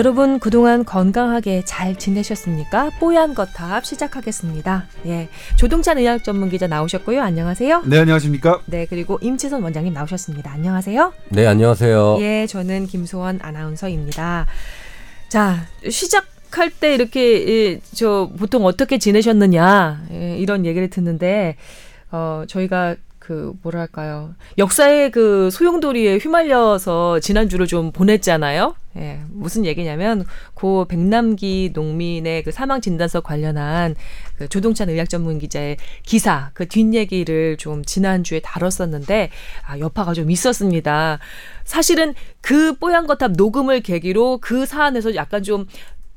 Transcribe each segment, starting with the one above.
여러분 그동안 건강하게 잘 지내셨습니까? 뽀얀 거탑 시작하겠습니다. 예, 조동찬 의학 전문 기자 나오셨고요. 안녕하세요. 네, 안녕하십니까? 네, 그리고 임채선 원장님 나오셨습니다. 안녕하세요. 네, 안녕하세요. 예, 저는 김소원 아나운서입니다. 자, 시작 할 때 이렇게 예, 저 보통 어떻게 지내셨느냐 예, 이런 얘기를 듣는데 어 저희가 그 뭐랄까요 역사의 그 소용돌이에 휘말려서 지난주를 좀 보냈잖아요. 예, 무슨 얘기냐면 고 백남기 농민의 그 사망 진단서 관련한 그 조동찬 의학 전문 기자의 기사 그 뒷얘기를 좀 지난주에 다뤘었는데 아, 여파가 좀 있었습니다. 사실은 그 뽀얀 거탑 녹음을 계기로 그 사안에서 약간 좀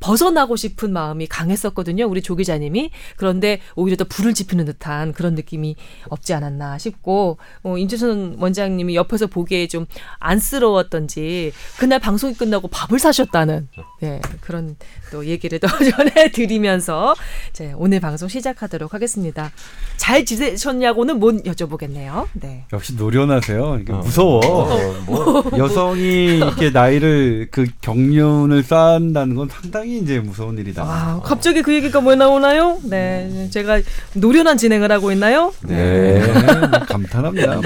벗어나고 싶은 마음이 강했었거든요. 우리 조 기자님이. 그런데 오히려 더 불을 지피는 듯한 그런 느낌이 없지 않았나 싶고, 어, 임재선 원장님이 옆에서 보기에 좀 안쓰러웠던지, 그날 방송이 끝나고 밥을 사셨다는, 네, 그런 또 얘기를 더 전해드리면서, 네, 오늘 방송 시작하도록 하겠습니다. 잘 지내셨냐고는 못 여쭤보겠네요. 네. 역시 노련하세요. 이게 어. 무서워. 어, 뭐, 여성이 이렇게 나이를 그 경륜을 쌓는다는 건 상당히 이제 무서운 일이다. 아, 갑자기 그 얘기가 왜 나오나요? 네, 제가 노련한 진행을 하고 있나요? 네. 뭐 감탄합니다. 뭐.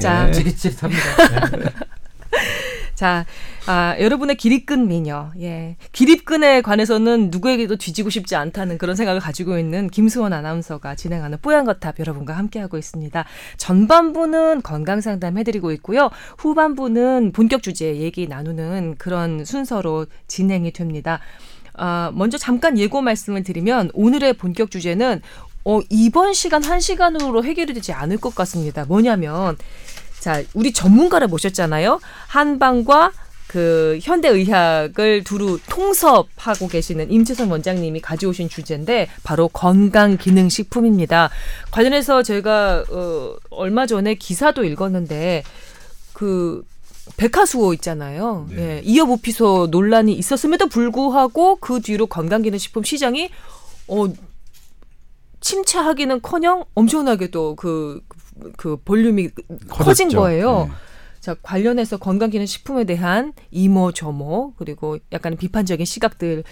자, 예. 찌릿찌릿합니다. 자, 아, 여러분의 기립근 미녀, 예. 기립근에 관해서는 누구에게도 뒤지고 싶지 않다는 그런 생각을 가지고 있는 김수원 아나운서가 진행하는 뽀얀 거탑 여러분과 함께하고 있습니다. 전반부는 건강 상담 해드리고 있고요. 후반부는 본격 주제 얘기 나누는 그런 순서로 진행이 됩니다. 아, 먼저 잠깐 예고 말씀을 드리면 오늘의 본격 주제는 어, 이번 시간 한 시간으로 해결이 되지 않을 것 같습니다. 뭐냐면 자, 우리 전문가를 모셨잖아요. 한방과 그 현대의학을 두루 통섭하고 계시는 임채선 원장님이 가져오신 주제인데 바로 건강 기능 식품입니다. 관련해서 제가 어, 얼마 전에 기사도 읽었는데 그 백화수호 있잖아요. 네. 예, 이어보피소 논란이 있었음에도 불구하고 그 뒤로 건강기능식품 시장이 어 침체하기는커녕 엄청나게 또 그 그 볼륨이 커진 커졌죠. 거예요. 네. 자 관련해서 건강기능식품에 대한 이모 저모 그리고 약간 비판적인 시각들을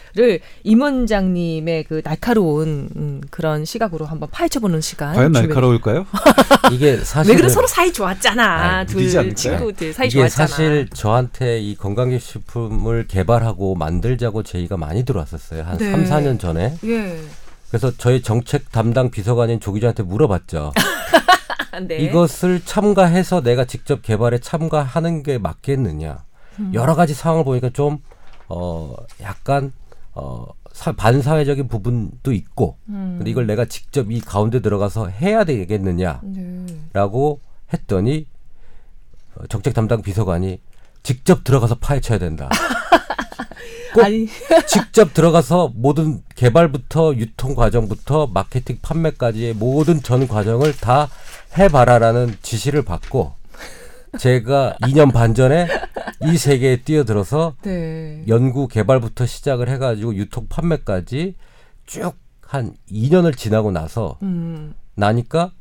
임 원장님의 그 날카로운 음, 그런 시각으로 한번 파헤쳐보는 시간. 과연 준비- 날카로울까요? 이게 사실 왜 그래 서로 사이 좋았잖아. 아이, 둘? 친구들 사이 이게 좋았잖아. 사실 저한테 이 건강기식품을 개발하고 만들자고 제의가 많이 들어왔었어요. 한 네. 삼, 3, 4년 전에. 예. 그래서 저희 정책 담당 비서관인 조 기자한테 물어봤죠. 네. 이것을 첨가해서 내가 직접 개발에 참가하는 게 맞겠느냐. 음. 여러 가지 상황을 보니까 좀, 어, 약간, 어, 사- 반사회적인 부분도 있고, 음. 근데 이걸 내가 직접 이 가운데 들어가서 해야 되겠느냐라고 네. 했더니, 어, 정책 담당 비서관이 직접 들어가서 파헤쳐야 된다. 꼭 아니 직접 들어가서 모든 개발부터 유통 과정부터 마케팅 판매까지의 모든 전 과정을 다 해봐라라는 지시를 받고 제가 2년 반 전에 이 세계에 뛰어들어서 네. 연구 개발부터 시작을 해가지고 유통 판매까지 쭉 한 2년을 지나고 나서 음. 나니까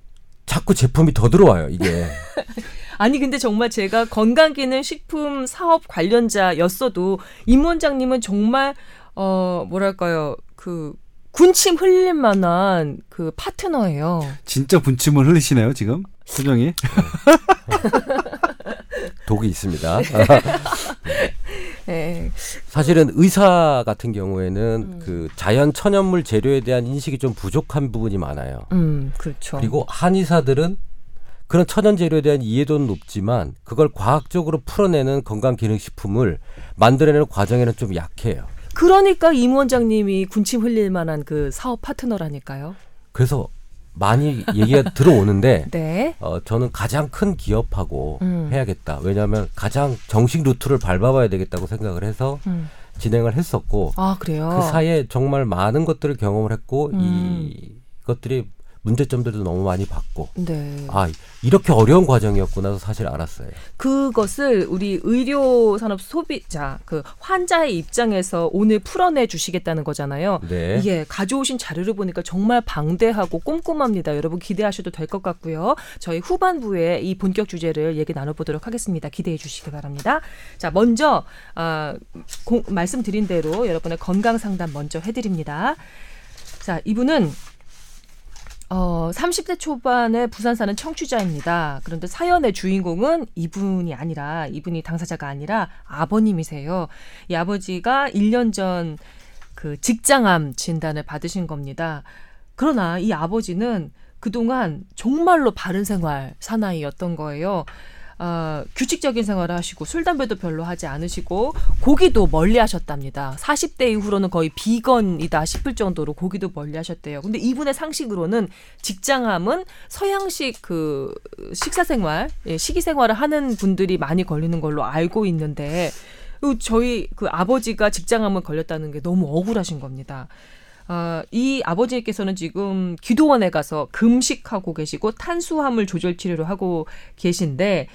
자꾸 제품이 더 들어와요 이게 아니 근데 정말 제가 건강기능 식품 사업 관련자였어도 임 원장님은 정말 어 뭐랄까요 그 군침 흘릴 만한 그 파트너예요. 진짜 분침을 흘리시나요 지금 표정이? 독이 있습니다 네. 사실은 의사 같은 경우에는 음. 그 자연 천연물 재료에 대한 인식이 좀 부족한 부분이 많아요. 음 그렇죠. 그리고 한의사들은 그런 천연 재료에 대한 이해도는 높지만 그걸 과학적으로 풀어내는 건강 기능식품을 만들어내는 과정에는 좀 약해요. 그러니까 임 원장님이 군침 흘릴 만한 그 사업 파트너라니까요. 그래서 많이 얘기가 들어오는데 네. 어, 저는 가장 큰 기업하고 음. 해야겠다. 왜냐하면 가장 정식 루트를 밟아봐야 되겠다고 생각을 해서 음. 진행을 했었고 아. 그 사이에 정말 많은 것들을 경험을 했고 음. 이것들이 문제점들도 너무 많이 봤고 네. 아 이렇게 어려운 과정이었구나 사실 알았어요. 그것을 우리 의료 산업 소비자 그 환자의 입장에서 오늘 풀어내 주시겠다는 거잖아요. 네. 이게 가져오신 자료를 보니까 정말 방대하고 꼼꼼합니다. 여러분 기대하셔도 될 것 같고요. 저희 후반부에 이 본격 주제를 얘기 나눠보도록 하겠습니다. 기대해 주시기 바랍니다. 자, 먼저 아, 공- 말씀드린 대로 여러분의 건강 상담 먼저 해드립니다. 자, 이분은 어, 30대 초반의 부산 사는 청취자입니다. 그런데 사연의 주인공은 이분이 아니라, 이분이 당사자가 아니라 아버님이세요. 이 아버지가 1년 전 그 직장암 진단을 받으신 겁니다. 그러나 이 아버지는 그동안 정말로 바른 생활 사나이였던 거예요. 어, 규칙적인 생활을 하시고 술 담배도 별로 하지 않으시고 고기도 멀리 하셨답니다. 40대 이후로는 거의 비건이다 싶을 정도로 고기도 멀리 하셨대요. 근데 이분의 상식으로는 직장암은 서양식 그 식사 생활, 예, 식이 생활을 하는 분들이 많이 걸리는 걸로 알고 있는데 그 저희 그 아버지가 직장암을 걸렸다는 게 너무 억울하신 겁니다. 어, 이 아버지께서는 지금 기도원에 가서 금식하고 계시고 탄수화물 조절 치료를 하고 계신데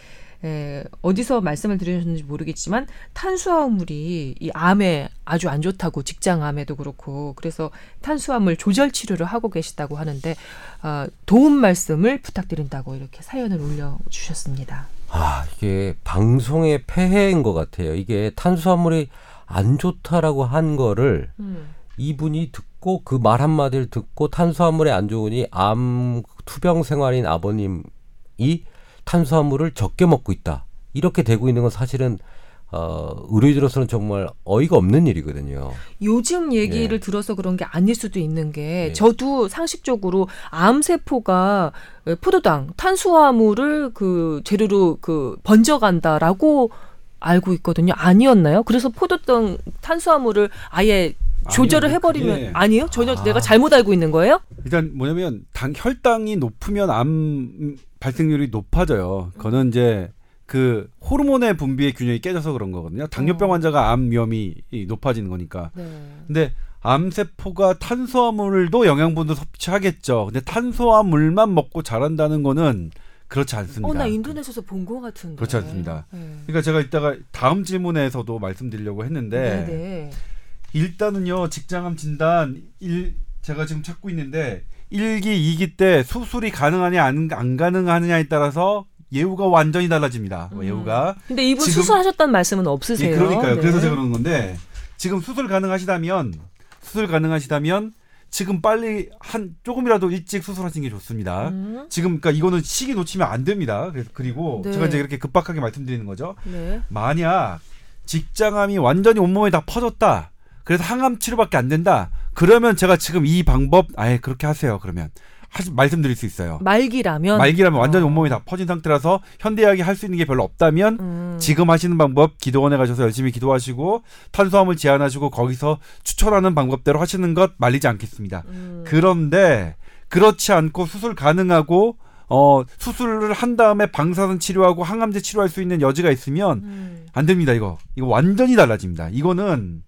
에, 어디서 말씀을 드리셨는지 모르겠지만 탄수화물이 이 암에 아주 안 좋다고 직장 암에도 그렇고 그래서 탄수화물 조절 치료를 하고 계시다고 하는데 어, 도움 말씀을 부탁드린다고 이렇게 사연을 올려 주셨습니다. 아 이게 방송의 폐해인 것 같아요. 이게 탄수화물이 안 좋다라고 한 거를 음. 이분이 듣고 그 말 한마디를 듣고 탄수화물에 안 좋으니 암 투병 생활인 아버님이 탄수화물을 적게 먹고 있다. 이렇게 되고 있는 건 사실은 어, 의료인으로서는 정말 어이가 없는 일이거든요. 요즘 얘기를 예. 들어서 그런 게 아닐 수도 있는 게 예. 저도 상식적으로 암세포가 포도당 탄수화물을 그 재료로 그 번져간다라고 알고 있거든요. 아니었나요? 그래서 포도당 탄수화물을 아예 조절을 아니요, 해버리면 그게- 아니에요? 전혀 아. 내가 잘못 알고 있는 거예요? 일단 뭐냐면 당 혈당이 높으면 암 발생률이 높아져요. 그거는 이제 그 호르몬의 분비의 균형이 깨져서 그런 거거든요. 당뇨병 어. 환자가 암 위험이 이 높아지는 거니까. 네. 근데 암세포가 탄수화물도 영양분도 섭취하겠죠. 근데 탄수화물만 먹고 자란다는 거는 그렇지 않습니다. 어, 나 인도네시아에서 본것 같은데. 그렇지 않습니다. 네. 그러니까 제가 이따가 다음 질문에서도 말씀드리려고 했는데 네. 네. 일단은요 직장암 진단 일 제가 지금 찾고 있는데 1기, 2기 때 수술이 가능하냐 안, 안 가능하느냐에 따라서 예후가 완전히 달라집니다. 뭐 음. 예후가 근데 이분 지금- 수술하셨다는 말씀은 없으세요? 예, 그러니까요. 네. 그래서 제가 그러는 건데 지금 수술 가능하시다면 수술 가능하시다면 지금 빨리 한 조금이라도 일찍 수술하시는 게 좋습니다. 음. 지금 그러니까 이거는 시기 놓치면 안 됩니다. 그래서 그리고 네. 제가 이제 이렇게 급박하게 말씀드리는 거죠. 네. 만약 직장암이 완전히 온몸에 다 퍼졌다. 그래서 항암 치료밖에 안 된다. 그러면 제가 지금 이 방법 아예 그렇게 하세요. 그러면 하시, 말씀드릴 수 있어요. 말기라면 말기라면 완전히 어. 온몸이 다 퍼진 상태라서 현대의학이 할 수 있는 게 별로 없다면 음. 지금 하시는 방법 기도원에 가셔서 열심히 기도하시고 탄수화물 제한하시고 거기서 추천하는 방법대로 하시는 것 말리지 않겠습니다. 음. 그런데 그렇지 않고 수술 가능하고 어 수술을 한 다음에 방사선 치료하고 항암제 치료할 수 있는 여지가 있으면 음. 안 됩니다. 이거 이거 완전히 달라집니다. 이거는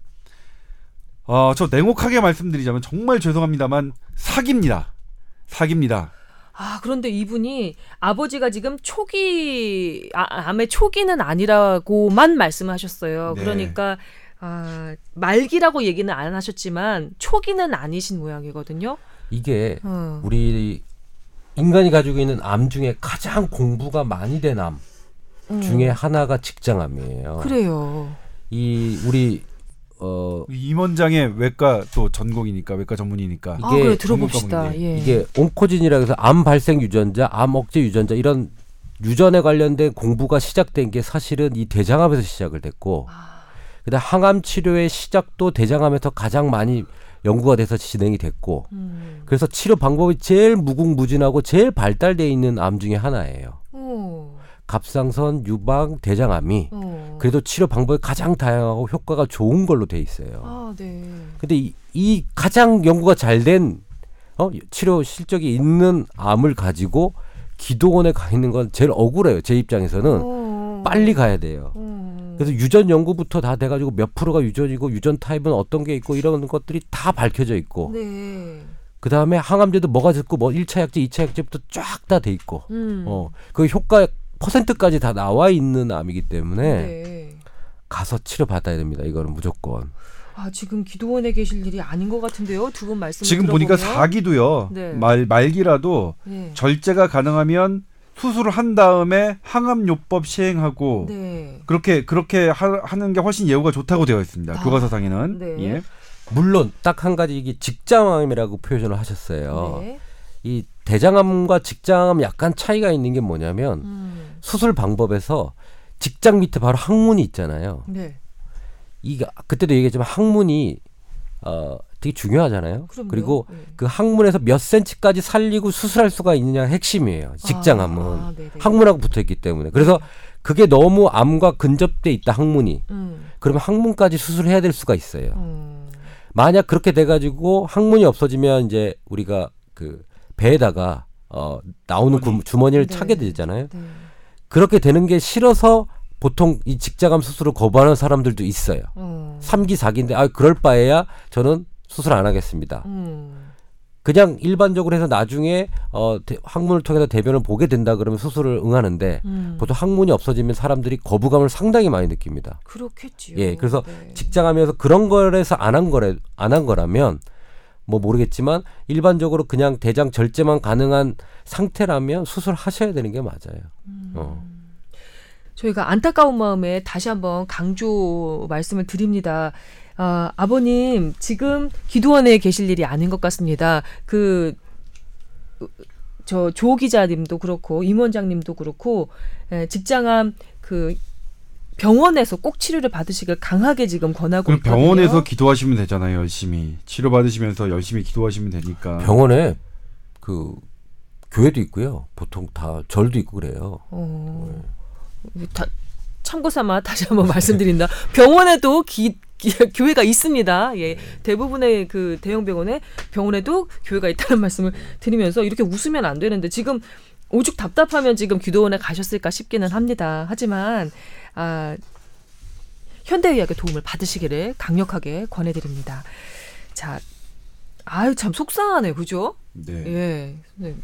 어 저 냉혹하게 말씀드리자면 정말 죄송합니다만 사기입니다. 사기입니다. 아, 그런데 이분이 아버지가 지금 초기, 아, 암의 초기는 아니라고만 말씀하셨어요. 네. 그러니까, 아, 말기라고 얘기는 안 하셨지만, 초기는 아니신 모양이거든요. 이게 어. 우리 인간이 가지고 있는 암 중에 가장 공부가 많이 된암 음. 중에 하나가 직장암이에요. 그래요. 이 우리 어 임원장의 외과 또 전공이니까 외과 전문이니까 이게 아, 그래, 들어봅시다. 예. 이게 온코진이라 해서 암 발생 유전자, 암 억제 유전자 이런 유전에 관련된 공부가 시작된 게 사실은 이 대장암에서 시작을 됐고 아, 그다음 항암 치료의 시작도 대장암에서 가장 많이 연구가 돼서 진행이 됐고 음. 그래서 치료 방법이 제일 무궁무진하고 제일 발달돼 있는 암 중에 하나예요. 오. 갑상선, 유방, 대장암이 어. 그래도 치료 방법이 가장 다양하고 효과가 좋은 걸로 돼 있어요. 아, 네. 근데 이, 이 가장 연구가 잘 된 어, 치료 실적이 있는 암을 가지고 기도원에 가 있는 건 제일 억울해요. 제 입장에서는 어. 빨리 가야 돼요. 음. 그래서 유전 연구부터 다 돼가지고 몇 프로가 유전이고 유전 타입은 어떤 게 있고 이런 것들이 다 밝혀져 있고 네. 그 다음에 항암제도 뭐가 듣고 뭐 1차 약제, 2차 약제부터 쫙 다 돼 있고, 음. 어, 그 효과 퍼센트까지 다 나와 있는 암이기 때문에 네. 가서 치료 받아야 됩니다. 이거는 무조건. 아 지금 기도원에 계실 일이 아닌 것 같은데요. 두 분 말씀 지금 보니까 사기도요. 네. 말 말기라도 네. 절제가 가능하면 수술을 한 다음에 항암요법 시행하고 네. 그렇게 그렇게 하, 하는 게 훨씬 예후가 좋다고 되어 있습니다. 아, 교과서상에는. 네. 예. 물론 딱 한 가지 이게 직장암이라고 표현을 하셨어요. 네. 이 대장암과 직장암 약간 차이가 있는 게 뭐냐면 음. 수술 방법에서 직장 밑에 바로 항문이 있잖아요. 네. 이게 그때도 얘기했지만 항문이 어 되게 중요하잖아요. 그럼요. 그리고 네. 그 항문에서 몇 센치까지 살리고 수술할 수가 있느냐가 핵심이에요. 직장암은 아, 네네. 항문하고 붙어 있기 때문에. 그래서 그게 너무 암과 근접돼 있다 항문이. 음. 그러면 항문까지 수술해야 될 수가 있어요. 음. 만약 그렇게 돼 가지고 항문이 없어지면 이제 우리가 그 배에다가 어 나오는 주머니. 구- 주머니를 네. 차게 되잖아요. 네. 그렇게 되는 게 싫어서 보통 이 직장암 수술을 거부하는 사람들도 있어요. 어. 삼기사기인데 아 그럴 바에야 저는 수술 안 하겠습니다. 음. 그냥 일반적으로 해서 나중에 어 대- 항문을 통해서 대변을 보게 된다 그러면 수술을 응하는데 음. 보통 항문이 없어지면 사람들이 거부감을 상당히 많이 느낍니다. 그렇겠지요. 예, 그래서 네. 직장하면서 그런 거에서 안 한 거래 안 한 거라면 뭐 모르겠지만 일반적으로 그냥 대장 절제만 가능한 상태라면 수술하셔야 되는 게 맞아요. 음. 어. 저희가 안타까운 마음에 다시 한번 강조 말씀을 드립니다. 아, 아버님 지금 기도원에 계실 일이 아닌 것 같습니다. 그 저 조 기자님도 그렇고 임 원장님도 그렇고 에, 직장암 그 병원에서 꼭 치료를 받으시길 강하게 지금 권하고 그럼 있거든요. 병원에서 기도하시면 되잖아요. 열심히 치료 받으시면서 열심히 기도하시면 되니까. 병원에 그 교회도 있고요. 보통 다 절도 있고 그래요. 어, 다, 참고삼아 다시 한번 말씀드린다. 병원에도 기, 기- 교회가 있습니다. 예, 대부분의 그 대형 병원에 병원에도 교회가 있다는 말씀을 드리면서 이렇게 웃으면 안 되는데 지금 오죽 답답하면 지금 기도원에 가셨을까 싶기는 합니다. 하지만 아, 현대의학의 도움을 받으시기를 강력하게 권해드립니다. 자, 아유 참 속상하네, 그죠? 네. 예. 네.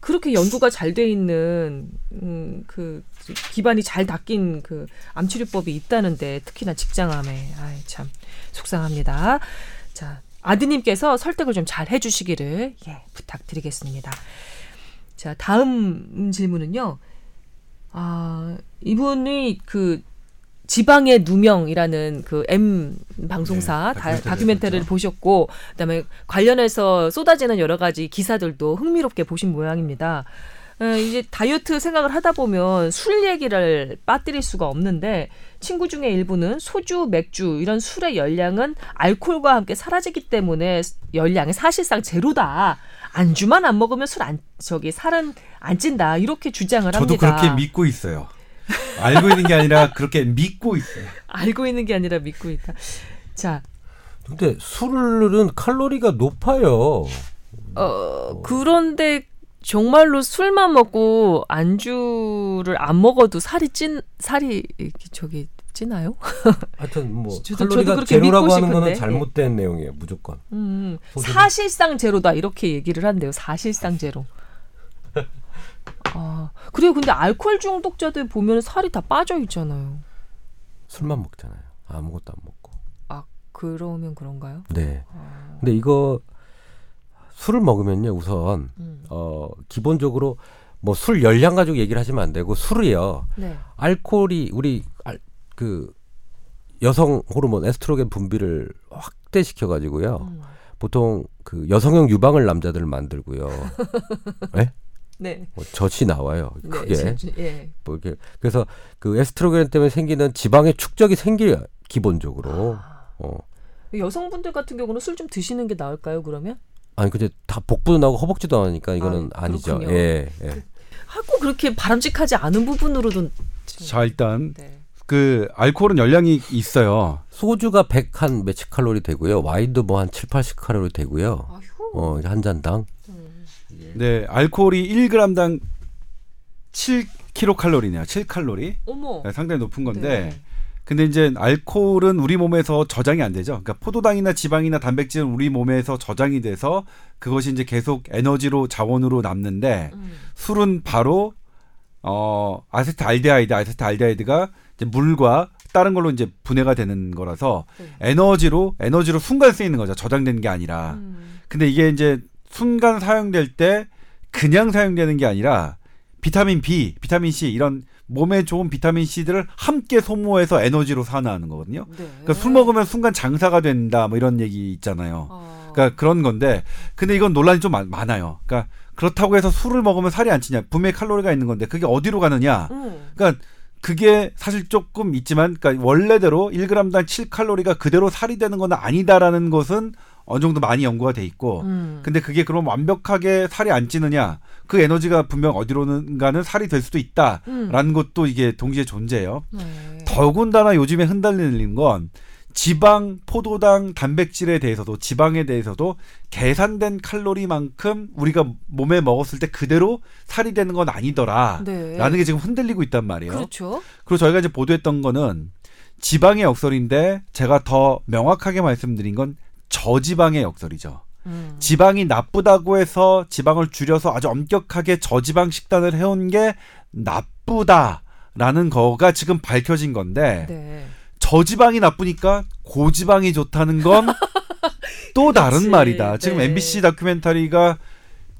그렇게 연구가 잘 돼 있는 음, 그 기반이 잘 닦인 그 암치료법이 있다는데 특히나 직장암에 아이 참 속상합니다. 자 아드님께서 설득을 좀 잘 해주시기를 예 부탁드리겠습니다. 자 다음 질문은요. 아 이분이 그 지방의 누명이라는 그 M 방송사 네, 다, 다큐멘터리 다큐멘터리를. 보셨고 그다음에 관련해서 쏟아지는 여러 가지 기사들도 흥미롭게 보신 모양입니다. 에, 이제 다이어트 생각을 하다 보면 술 얘기를 빠뜨릴 수가 없는데 친구 중에 일부는 소주, 맥주 이런 술의 열량은 알코올과 함께 사라지기 때문에 열량이 사실상 제로다. 안주만 안 먹으면 술 안 저기 살은 안 찐다. 이렇게 주장을 저도 합니다. 그렇게 믿고 있어요. 알고 있는 게 아니라 그렇게 믿고 있어요. 알고 있는 게 아니라 믿고 있다. 자, 근데 술은 칼로리가 높아요. 어, 그런데 정말로 술만 먹고 안주를 안 먹어도 살이 찐 살이 저기 찌나요? 하여튼 뭐 칼로리가 그렇게 제로라고 하는 거는. 잘못된 내용이에요. 무조건. 음, 소주는- 사실상 제로다 이렇게 얘기를 한대요. 사실상 제로. 아, 그리고 근데 알코올 중독자들 보면 살이 다 빠져 있잖아요. 술만 먹잖아요. 아무것도 안 먹고. 아, 그러면 그런가요? 네. 근데 이거 술을 먹으면요, 우선 음. 어 기본적으로 뭐 술 열량 가지고 얘기를 하시면 안 되고 술이요. 네. 알코올이 우리 알, 그 여성 호르몬 에스트로겐 분비를 확대시켜 가지고요. 음. 보통 그 여성형 유방을 남자들 만들고요. 네? 네. 뭐 젖이 나와요. 네. 크게. 저- 저- 예. 뭐 이렇게 그래서 그 에스트로겐 때문에 생기는 지방의 축적이 생겨요. 기본적으로. 아. 어. 여성분들 같은 경우는 술 좀 드시는 게 나을까요? 그러면? 아니 근데 다 복부도 나고 허벅지도 나니까 이거는 아, 아, 니죠. 예. 예. 아, 꼭 그렇게 바람직하지 않은 부분으로도 좀- 자 일단 네. 그 알코올은 열량이 있어요. 소주가 100한 몇십 칼로리 되고요. 와인도 뭐 한 7, 80 칼로리 되고요. 아휴. 어, 한 잔당. 네, 알코올이 1g당 7kcal이네요. 7칼로리. 어머. 네, 상당히 높은 건데 네. 근데 이제 알코올은 우리 몸에서 저장이 안 되죠. 그러니까 포도당이나 지방이나 단백질은 우리 몸에서 저장이 돼서 그것이 이제 계속 에너지로 자원으로 남는데 음. 술은 바로 어 아세트알데하이드, 아세트알데하이드가 물과 다른 걸로 이제 분해가 되는 거라서 네. 에너지로 에너지로 순간 쓰이는 거죠. 저장되는 게 아니라. 음. 근데 이게 이제 순간 사용될 때 그냥 사용되는 게 아니라 비타민 B, 비타민 C 이런 몸에 좋은 비타민 C들을 함께 소모해서 에너지로 산화하는 거거든요. 네. 그러니까 술 먹으면 순간 장사가 된다 뭐 이런 얘기 있잖아요. 어. 그러니까 그런 건데 근데 이건 논란이 좀 많- 많아요. 그러니까 그렇다고 해서 술을 먹으면 살이 안 찌냐? 분명히 칼로리가 있는 건데 그게 어디로 가느냐? 음. 그러니까 그게 사실 조금 있지만 그러니까 원래대로 1g당 7칼로리가 그대로 살이 되는 건 아니다라는 것은 어느 정도 많이 연구가 돼 있고 음. 근데 그게 그럼 완벽하게 살이 안 찌느냐 그 에너지가 분명 어디로는가는 살이 될 수도 있다라는 음. 것도 이게 동시에 존재해요 네. 더군다나 요즘에 흔들리는 건 지방, 포도당, 단백질에 대해서도 지방에 대해서도 계산된 칼로리만큼 우리가 몸에 먹었을 때 그대로 살이 되는 건 아니더라. 네. 라는 게 지금 흔들리고 있단 말이에요. 그렇죠. 그리고 저희가 이제 보도했던 거는 지방의 역설인데 제가 더 명확하게 말씀드린 건 저지방의 역설이죠. 음. 지방이 나쁘다고 해서 지방을 줄여서 아주 엄격하게 저지방 식단을 해온 게 나쁘다라는 거가 지금 밝혀진 건데 네. 저지방이 나쁘니까 고지방이 좋다는 건 또 다른. 말이다. 지금 네. MBC 다큐멘터리가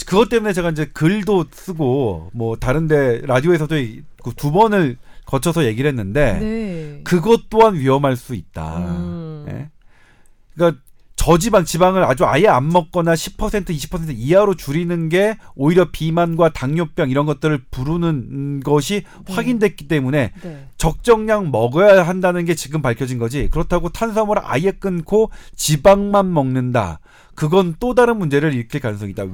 그것 때문에 제가 이제 글도 쓰고 뭐 다른데 라디오에서도 그두 번을 거쳐서 얘기를 했는데 네. 그것 또한 위험할 수 있다. 음. 예? 그러니까 저지방 지방을 아주 아예 안 먹거나 10% 20% 이하로 줄이는 게 오히려 비만과 당뇨병 이런 것들을 부르는 것이 네. 확인됐기 때문에 네. 적정량 먹어야 한다는 게 지금 밝혀진 거지. 그렇다고 탄수화물을 아예 끊고 지방만 먹는다. 그건 또 다른 문제를 일으킬 가능성이 있다.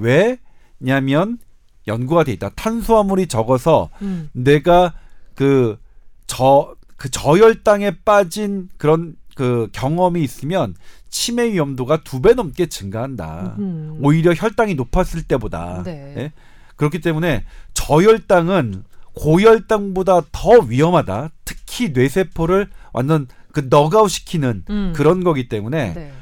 왜냐면 연구가 돼 있다. 탄수화물이 적어서 음. 내가 그 저그 저혈당에 빠진 그런 그 경험이 있으면 치매 위험도가 두 배 넘게 증가한다. 음. 오히려 혈당이 높았을 때보다. 네. 예? 그렇기 때문에 저혈당은 고혈당보다 더 위험하다. 특히 뇌세포를 완전 그 넉아웃 시키는 음. 그런 거기 때문에 네.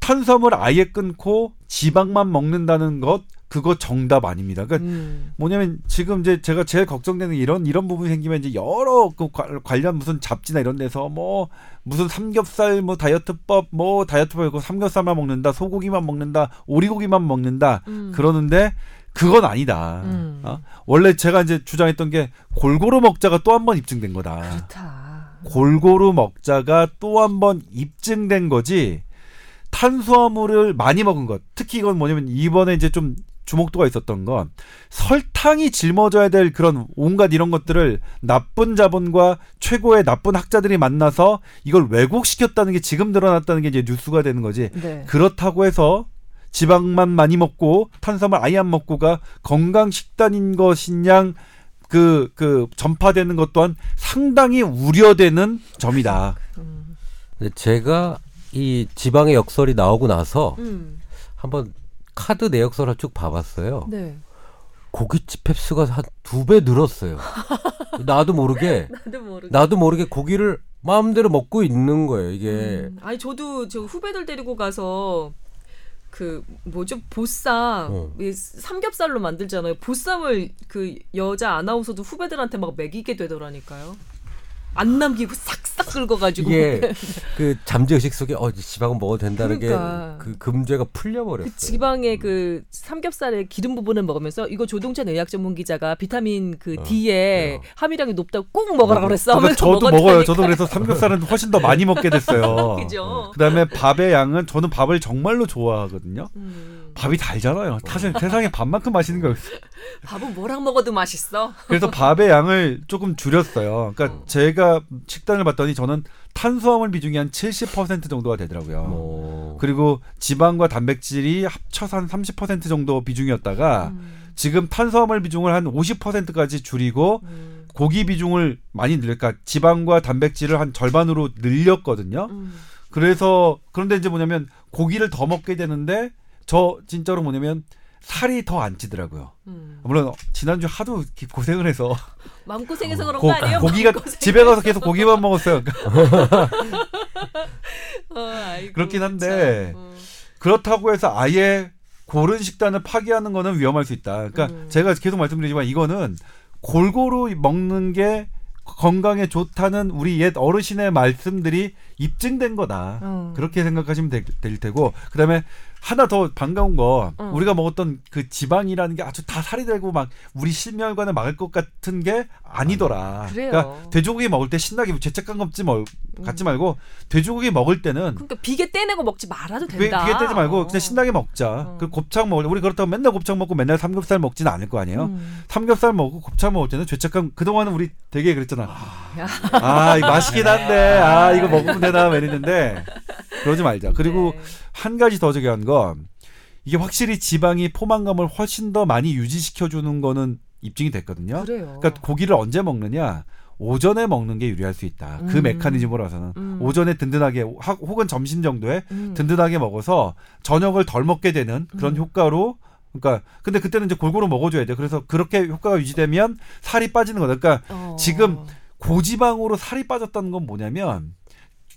탄수화물 아예 끊고 지방만 먹는다는 것 그거 정답 아닙니다. 그러니까 음. 뭐냐면 지금 이제 제가 제일 걱정되는 게 이런 이런 부분이 생기면 이제 여러 그 관- 관련 무슨 잡지나 이런 데서 뭐 무슨 삼겹살 뭐 다이어트법 뭐 다이어트법 이고 삼겹살만 먹는다 소고기만 먹는다 오리고기만 먹는다 음. 그러는데 그건 아니다. 음. 어? 원래 제가 이제 주장했던 게 골고루 먹자가 또 한 번 입증된 거다. 그렇다. 골고루 먹자가 또 한 번 입증된 거지. 탄수화물을 많이 먹은 것. 특히 이건 뭐냐면 이번에 이제 좀 주목도가 있었던 건 설탕이 짊어져야 될 그런 온갖 이런 것들을 나쁜 자본과 최고의 나쁜 학자들이 만나서 이걸 왜곡시켰다는 게 지금 드러났다는 게 이제 뉴스가 되는 거지. 네. 그렇다고 해서 지방만 많이 먹고 탄수화물 아예 안 먹고가 건강 식단인 것이냐 그, 그, 전파되는 것 또한 상당히 우려되는 점이다. 제가 이 지방의 역설이 나오고 나서 음. 한번 카드 내역서를 쭉 봐봤어요. 네. 고깃집 횟수가 한 두 배 늘었어요. 나도 모르게 나도 모르게. 나도 모르게 고기를 마음대로 먹고 있는 거예요. 이게 음. 아니 저도 저 후배들 데리고 가서 그 뭐죠 보쌈 어. 이 삼겹살로 만들잖아요. 보쌈을 그 여자 아나운서도 후배들한테 막 먹이게 되더라니까요. 안 남기고 싹싹 긁어가지고. 이게 그 잠재의식 속에 어 지방은 먹어도 된다는 그러니까. 게그 금죄가 풀려버렸어요. 그 지방의 그 삼겹살의 기름 부분을 먹으면서 이거 조동찬 의학 전문 기자가 비타민 그 어, D에 어. 함유량이 높다고 꼭 먹으라 그랬어. 그러니까 저도 먹었다니까요. 먹어요. 저도 그래서 삼겹살은 훨씬 더 많이 먹게 됐어요. 그죠. 그다음에 밥의 양은 저는 밥을 정말로 좋아하거든요. 음, 밥이 달잖아요. 사실 세상에 밥만큼 맛있는 게 없어요. 밥은 뭐랑 먹어도 맛있어. 그래서 밥의 양을 조금 줄였어요. 그러니까 제가 식단을 봤더니 저는 탄수화물 비중이 한 70% 정도가 되더라고요. 뭐 그리고 지방과 단백질이 합쳐서 한 30% 정도 비중이었다가 음, 지금 탄수화물 비중을 한 50%까지 줄이고 음, 고기 비중을 많이 늘, 그러니까 지방과 단백질을 한 절반으로 늘렸거든요. 음. 그래서 그런데 이제 뭐냐면 고기를 더 먹게 되는데 저 진짜로 뭐냐면 살이 더 안 찌더라고요. 음. 물론 지난주 하도 고생을 해서 마음 고생해서 그런 고, 거 아니에요? 고기가. 집에 가서 계속 고기만 먹었어요. 어, 아이고, 그렇긴 한데 참. 어. 그렇다고 해서 아예 고른 식단을 파기하는 거는 위험할 수 있다. 그러니까 음. 제가 계속 말씀드리지만 이거는 골고루 먹는 게 건강에 좋다는 우리 옛 어르신의 말씀들이 입증된 거다. 어. 그렇게 생각하시면 될, 될 테고 그다음에 하나 더 반가운 거 어. 우리가 먹었던 그 지방이라는 게 아주 다 살이 되고 막 우리 심혈관을 막을 것 같은 게 아니더라. 그래요. 그러니까 돼지고기 먹을 때 신나게 죄책감 갖지, 말, 갖지 말고 돼지고기 먹을 때는 그러니까 비계 떼내고 먹지 말아도 비- 된다. 비계 떼지 말고 어. 그냥 신나게 먹자. 어. 그 곱창 먹을 때 우리 그렇다고 맨날 곱창 먹고 맨날 삼겹살 먹지는 않을 거 아니에요. 음. 삼겹살 먹고 곱창 먹을 때는 죄책감 그동안은 우리 되게 그랬잖아. 아, 이거 맛있긴 한데 아 이거 먹으면 되나 이랬는데 그러지 말자. 그리고 네. 한 가지 더 중요한 건 이게 확실히 지방이 포만감을 훨씬 더 많이 유지시켜 주는 거는 입증이 됐거든요. 그래요. 그러니까 고기를 언제 먹느냐? 오전에 먹는 게 유리할 수 있다. 그 음. 메커니즘으로서는 음. 오전에 든든하게 하- 혹은 점심 정도에 음. 든든하게 먹어서 저녁을 덜 먹게 되는 그런 음. 효과로 그러니까 근데 그때는 이제 골고루 먹어줘야 돼. 그래서 그렇게 효과가 유지되면 살이 빠지는 거다. 그러니까 어. 지금 고지방으로 살이 빠졌다는 건 뭐냐면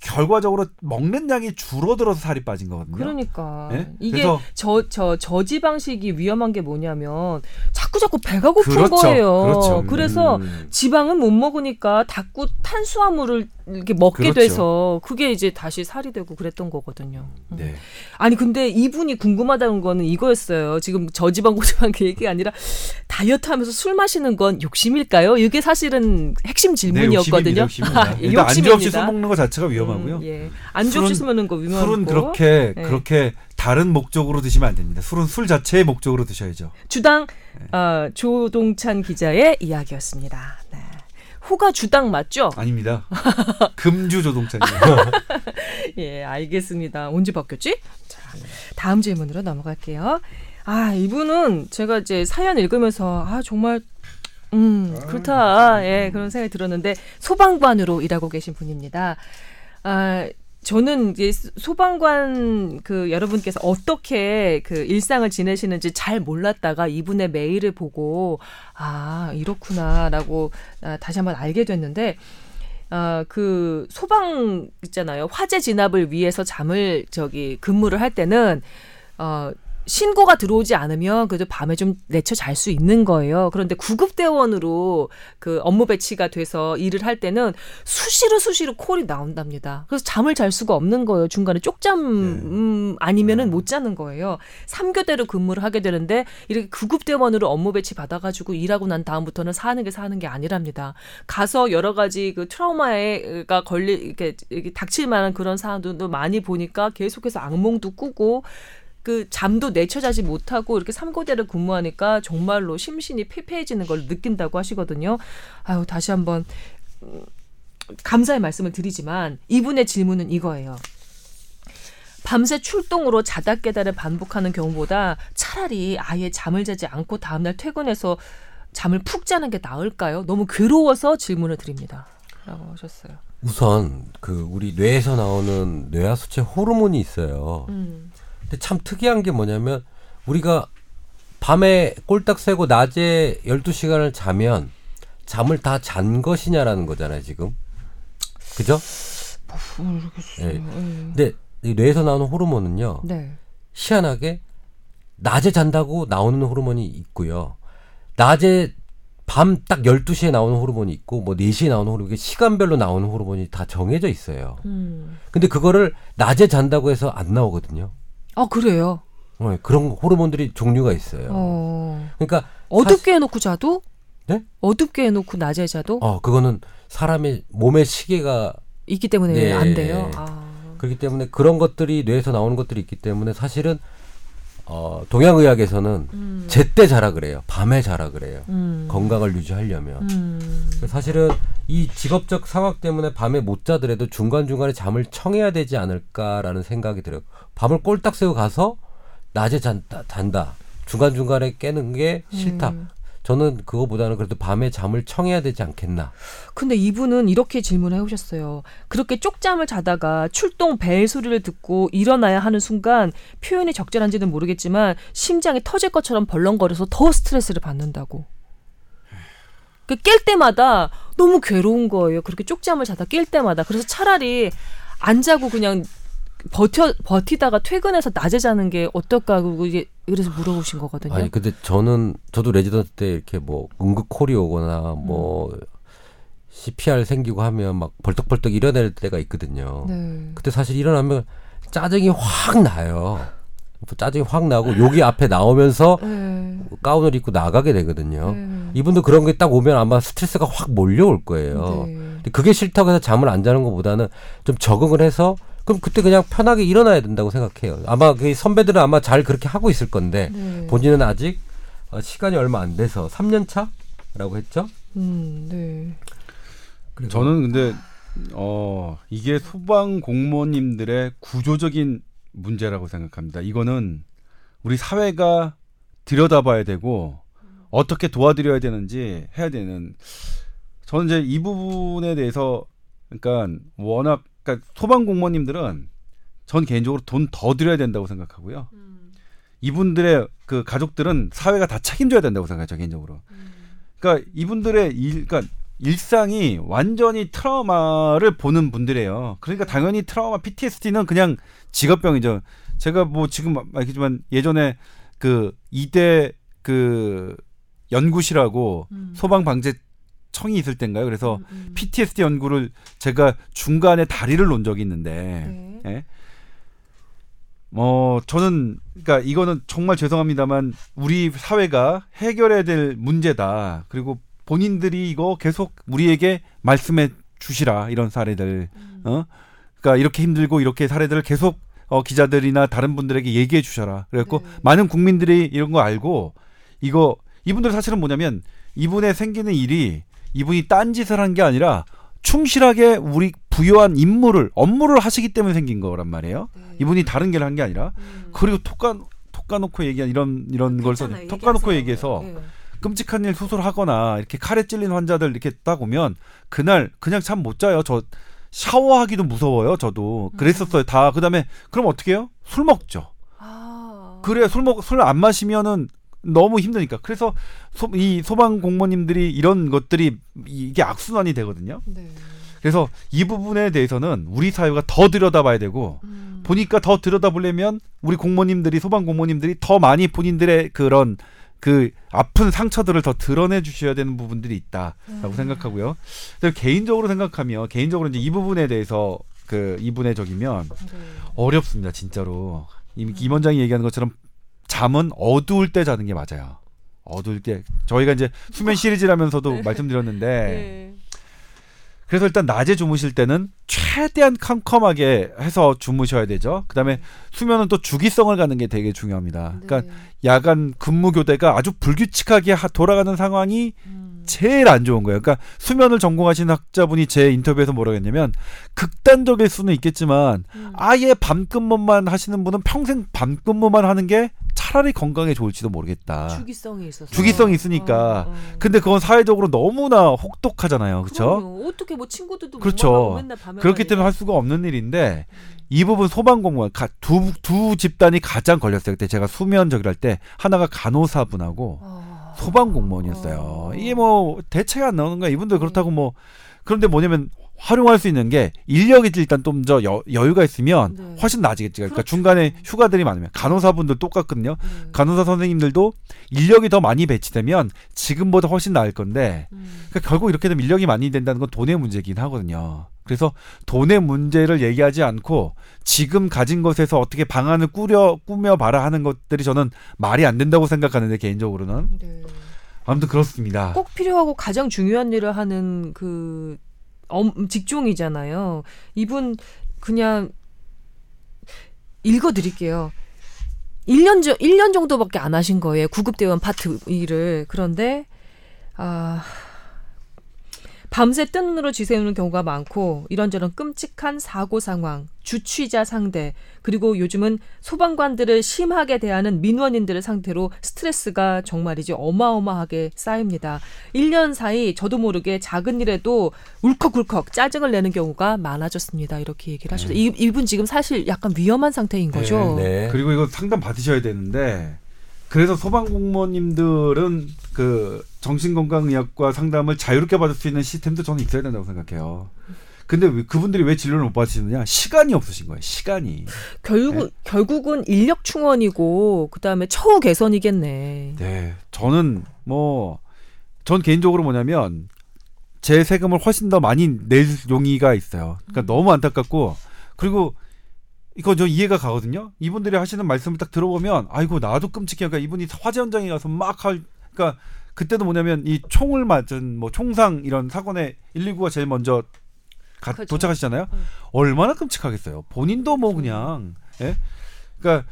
결과적으로 먹는 양이 줄어들어서 살이 빠진 거거든요. 그러니까 예? 이게 저 저 저지방식이 위험한 게 뭐냐면 자꾸 자꾸 배가 고픈 그렇죠. 거예요. 그렇죠. 그래서 음. 지방은 못 먹으니까 자꾸 탄수화물을 이렇게 먹게 그렇죠. 돼서 그게 이제 다시 살이 되고 그랬던 거거든요. 음. 네. 아니 근데 이분이 궁금하다는 거는 이거였어요. 지금 저지방 고지방 그 얘기가 아니라 다이어트 하면서 술 마시는 건 욕심일까요? 이게 사실은 핵심 질문이었거든요. 네, 욕심입니다. 아, 예, 일단 안주 없이 욕심입니다. 술 먹는 거 자체가 위험 하고요. 음, 예. 안주 없이 술은- 먹는 거 위험하고 술은 그렇게 네. 그렇게 다른 목적으로 드시면 안 됩니다. 술은 술 자체의 목적으로 드셔야죠. 주당 네. 어, 조동찬 기자의 이야기였습니다. 네. 호가 주당 맞죠? 아닙니다. 금주 조동찬이요. 예, 알겠습니다. 언제 바뀌었지? 자, 다음 질문으로 넘어갈게요. 아, 이분은 제가 이제 사연 읽으면서 아, 정말 음, 그렇다. 예, 그런 생각이 들었는데 소방관으로 일하고 계신 분입니다. 아, 저는 이제 소방관 그 여러분께서 어떻게 그 일상을 지내시는지 잘 몰랐다가 이분의 메일을 보고 아 이렇구나라고 아, 다시 한번 알게 됐는데 아, 그 소방 있잖아요. 화재 진압을 위해서 잠을 저기 근무를 할 때는 어 신고가 들어오지 않으면 그래도 밤에 좀 내쳐 잘 수 있는 거예요. 그런데 구급대원으로 그 업무 배치가 돼서 일을 할 때는 수시로 수시로 콜이 나온답니다. 그래서 잠을 잘 수가 없는 거예요. 중간에 쪽잠 음, 아니면은 못 자는 거예요. 삼교대로 근무를 하게 되는데 이렇게 구급대원으로 업무 배치 받아가지고 일하고 난 다음부터는 사는 게 사는 게 아니랍니다. 가서 여러 가지 그 트라우마가 걸리 이렇게, 이렇게 닥칠 만한 그런 상황도 많이 보니까 계속해서 악몽도 꾸고 그 잠도 내쳐 자지 못하고 이렇게 삼고대를 근무하니까 정말로 심신이 피폐해지는 걸 느낀다고 하시거든요. 아유 다시 한번 음, 감사의 말씀을 드리지만 이분의 질문은 이거예요. 밤새 출동으로 자다 깨달을 반복하는 경우보다 차라리 아예 잠을 자지 않고 다음날 퇴근해서 잠을 푹 자는 게 나을까요? 너무 괴로워서 질문을 드립니다. 라고 하셨어요. 우선 그 우리 뇌에서 나오는 뇌하수체 호르몬이 있어요. 음. 근데 참 특이한 게 뭐냐면 우리가 밤에 꼴딱 새고 낮에 12시간을 자면 잠을 다 잔 것이냐라는 거잖아요, 지금. 그죠? 모르겠어요. 예. 예. 근데 이 뇌에서 나오는 호르몬은요. 네. 희한하게 낮에 잔다고 나오는 호르몬이 있고요. 낮에 밤 딱 12시에 나오는 호르몬이 있고 뭐 4시에 나오는 호르몬 이게 시간별로 나오는 호르몬이 다 정해져 있어요. 음. 근데 그거를 낮에 잔다고 해서 안 나오거든요. 아 그래요. 어, 그런 호르몬들이 종류가 있어요. 어. 그러니까 어둡게 해놓고 자도? 네? 어둡게 해놓고 낮에 자도 어 그거는 사람의 몸의 시계가 있기 때문에 네. 안 돼요. 아. 그렇기 때문에 그런 것들이 뇌에서 나오는 것들이 있기 때문에 사실은 어 동양의학에서는 음. 제때 자라 그래요. 밤에 자라 그래요. 음. 건강을 유지하려면. 음. 사실은 이 직업적 상황 때문에 밤에 못 자더라도 중간중간에 잠을 청해야 되지 않을까라는 생각이 들어요. 밤을 꼴딱 새고 가서 낮에 잔다, 잔다. 중간중간에 깨는 게 싫다. 음. 저는 그거보다는 그래도 밤에 잠을 청해야 되지 않겠나. 근데 이분은 이렇게 질문을 해오셨어요. 그렇게 쪽잠을 자다가 출동 벨 소리를 듣고 일어나야 하는 순간 표현이 적절한지는 모르겠지만 심장이 터질 것처럼 벌렁거려서 더 스트레스를 받는다고. 그 깰 때마다 너무 괴로운 거예요. 그렇게 쪽잠을 자다 깰 때마다. 그래서 차라리 안 자고 그냥 버텨 버티다가 퇴근해서 낮에 자는 게 어떨까 그리고 이게 그래서 물어보신 거거든요. 아니 근데 저는 저도 레지던트 때 이렇게 뭐 응급 콜이 오거나 뭐 CPR 생기고 하면 막 벌떡벌떡 일어날 때가 있거든요. 네. 그때 사실 일어나면 짜증이 확 나요. 짜증이 확 나고 여기 앞에 나오면서 네. 가운을 입고 나가게 되거든요. 네. 이분도 그런 게 딱 오면 아마 스트레스가 확 몰려올 거예요. 네. 근데 그게 싫다고 해서 잠을 안 자는 것보다는 좀 적응을 해서 그럼 그때 그냥 편하게 일어나야 된다고 생각해요. 아마 그 선배들은 아마 잘 그렇게 하고 있을 건데 네. 본인은 아직 어, 시간이 얼마 안 돼서 3년 차라고 했죠. 음, 네. 저는 근데 어 이게 소방 공무원님들의 구조적인 문제라고 생각합니다. 이거는 우리 사회가 들여다봐야 되고 어떻게 도와드려야 되는지 해야 되는. 저는 이제 이 부분에 대해서 그러니까 워낙 그러니까 소방 공무원님들은 전 개인적으로 돈 더 드려야 된다고 생각하고요. 이분들의 그 가족들은 사회가 다 책임져야 된다고 생각해요, 저 개인적으로. 그러니까 이분들의 일, 그러니까 일상이 완전히 트라우마를 보는 분들이에요. 그러니까 당연히 트라우마 PTSD는 그냥 직업병이죠. 제가 뭐 지금 말했지만 예전에 그 이대 그 연구실하고 음. 소방 방재 청이 있을 때인가요? 그래서 음, 음. PTSD 연구를 제가 중간에 다리를 놓은 적이 있는데 네. 예? 뭐 저는 그러니까 이거는 정말 죄송합니다만 우리 사회가 해결해야 될 문제다. 그리고 본인들이 이거 계속 우리에게 말씀해 주시라 이런 사례들. 어? 그러니까 이렇게 힘들고 이렇게 사례들을 계속 어, 기자들이나 다른 분들에게 얘기해 주셔라. 그래갖고 네. 많은 국민들이 이런 거 알고 이거 이분들 사실은 뭐냐면 이분의 생기는 일이 이분이 딴짓을 한 게 아니라 충실하게 우리 부여한 임무를 업무를 하시기 때문에 생긴 거란 말이에요. 네. 이분이 다른 길한게 아니라 음. 그리고 톡까 톡까 놓고 얘기한 이런 이런 걸 써. 톡까 놓고. 얘기해서 네. 끔찍한 일 수술하거나 이렇게 칼에 찔린 환자들 이렇게 딱 오면 그날 그냥 잠 못 자요. 저 샤워하기도 무서워요. 저도 그랬었어요. 다 그다음에 그럼 어떻게 해요? 술 먹죠. 아. 그래 술 먹 술 안 마시면은 너무 힘드니까. 그래서 소, 이 소방 공무원님들이 이런 것들이 이게 악순환이 되거든요. 네. 그래서 이 부분에 대해서는 우리 사회가 더 들여다봐야 되고 음. 보니까 더 들여다보려면 우리 공무원님들이 소방 공무원님들이 더 많이 본인들의 그런 그 아픈 상처들을 더 드러내 주셔야 되는 부분들이 있다라고 음. 생각하고요. 개인적으로 생각하면 개인적으로 이제 이 부분에 대해서 그 이분의 적이면 네. 어렵습니다, 진짜로. 이미 김 원장이 얘기하는 것처럼 잠은 어두울 때 자는 게 맞아요. 어두울 때 저희가 이제 수면 시리즈라면서도 말씀드렸는데 네. 그래서 일단 낮에 주무실 때는 최대한 캄캄하게 해서 주무셔야 되죠. 그다음에 수면은 또 주기성을 갖는 게 되게 중요합니다. 그러니까 네. 야간 근무 교대가 아주 불규칙하게 하- 돌아가는 상황이 음. 제일 안 좋은 거예요. 그러니까 수면을 전공하신 학자분이 제 인터뷰에서 뭐라고 했냐면 극단적일 수는 있겠지만 음. 아예 밤 근무만 하시는 분은 평생 밤 근무만 하는 게 차라리 건강에 좋을지도 모르겠다. 주기성이 있어서. 주기성이 있으니까. 어, 어. 근데 그건 사회적으로 너무나 혹독하잖아요. 그렇죠? 어떻게 뭐 친구들도 그렇죠. 그렇기 때문에 할 수가 없는 일인데 이 부분 소방공무원 가- 두, 두 집단이 가장 걸렸어요. 그때 제가 수면 저기를 할때 하나가 간호사분하고 아. 소방공무원이었어요. 어. 이게 뭐 대체가 안 나오는 거야. 이분들 그렇다고 뭐 그런데 뭐냐면 활용할 수 있는 게 인력이 일단 좀더 여유가 있으면 네. 훨씬 나아지겠지. 그러니까 그렇죠. 중간에 휴가들이 많으면 간호사분들 똑같거든요. 네. 간호사 선생님들도 인력이 더 많이 배치되면 지금보다 훨씬 나을 건데 음. 그러니까 결국 이렇게 되면 인력이 많이 된다는 건 돈의 문제긴 하거든요. 그래서 돈의 문제를 얘기하지 않고 지금 가진 것에서 어떻게 방안을 꾸려 꾸며 봐라 하는 것들이 저는 말이 안 된다고 생각하는데 개인적으로는 네. 아무튼 그렇습니다. 꼭 필요하고 가장 중요한 일을 하는 그 엄, 직종이잖아요. 이분 그냥 읽어 드릴게요. 1년 전 1년 정도밖에 안 하신 거예요. 구급 대원 파트 일을. 그런데 아 밤새 뜬 눈으로 지새우는 경우가 많고 이런저런 끔찍한 사고 상황, 주취자 상대, 그리고 요즘은 소방관들을 심하게 대하는 민원인들을 상태로 스트레스가 정말이지 어마어마하게 쌓입니다. 1년 사이 저도 모르게 작은 일에도 울컥울컥 짜증을 내는 경우가 많아졌습니다. 이렇게 얘기를 하셨어요. 이, 이분 지금 사실 약간 위험한 상태인 거죠. 네. 그리고 이거 상담 받으셔야 되는데 그래서 소방 공무원님들은 그 정신건강의학과 상담을 자유롭게 받을 수 있는 시스템도 저는 있어야 된다고 생각해요. 근데 왜 그분들이 왜 진료를 못 받으시느냐? 시간이 없으신 거예요. 시간이. 결국 결국은 인력 충원이고 그다음에 처우 개선이겠네. 네. 저는 뭐 전 개인적으로 뭐냐면 제 세금을 훨씬 더 많이 낼 용의가 있어요. 그러니까 너무 안타깝고 그리고 이거 저 이해가 가거든요. 이분들이 하시는 말씀을 딱 들어보면 아이고 나도 끔찍해. 그러니까 이분이 화재 현장에 가서 막 할 그러니까 그때도 뭐냐면 이 총을 맞은 뭐 총상 이런 사건에 119가 제일 먼저 가, 그죠. 도착하시잖아요. 음. 얼마나 끔찍하겠어요. 본인도 뭐 그냥 예? 그러니까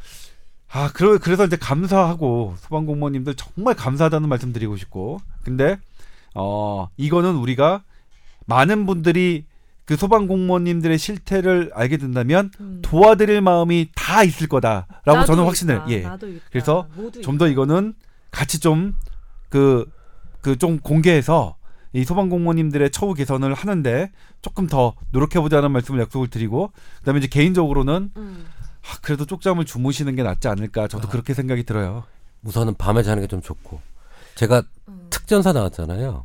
아 그러, 그래서 이제 감사하고 소방 공무원님들 정말 감사하다는 말씀 드리고 싶고 근데 어 이거는 우리가 많은 분들이 그 소방 공무원님들의 실태를 알게 된다면 음. 도와드릴 마음이 다 있을 거다라고 나도 저는 확신을 있다, 예 나도 있다, 그래서 모두 좀 더. 이거는 같이 좀 그 그 좀 공개해서 이 소방 공무원님들의 처우 개선을 하는데 조금 더 노력해 보자는 말씀을 약속을 드리고 그다음에 이제 개인적으로는 음. 아, 그래도 쪽잠을 주무시는 게 낫지 않을까 저도 아. 그렇게 생각이 들어요. 우선은 밤에 자는 게 좀 좋고 제가 음. 특전사 나왔잖아요.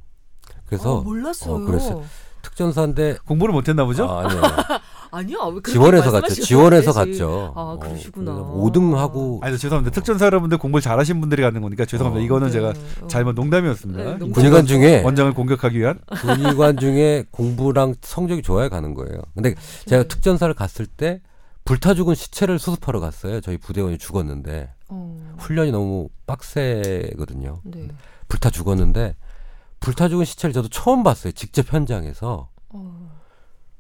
그래서 어, 몰랐어요. 어, 그랬어요. 특전사인데 공부를 못했나 보죠? 아, 아니요. 그렇게 지원해서 갔죠. 지원해서. 갔죠. 아, 어, 그러시구나. 그래서 5등하고 아니 죄송합니다. 특전사 여러분들 공부를 잘하신 분들이 가는 거니까 죄송합니다. 어. 이거는 네, 제가 어. 잘못 농담이었습니다. 네, 농담. 군의관 중에 원장을 공격하기 위한 군의관 중에 공부랑 성적이 좋아야 가는 거예요. 근데 제가 네. 특전사를 갔을 때 불타 죽은 시체를 수습하러 갔어요. 저희 부대원이 죽었는데 어. 훈련이 너무 빡세거든요. 네. 불타 죽었는데 불타 죽은 시체를 저도 처음 봤어요. 직접 현장에서. 어.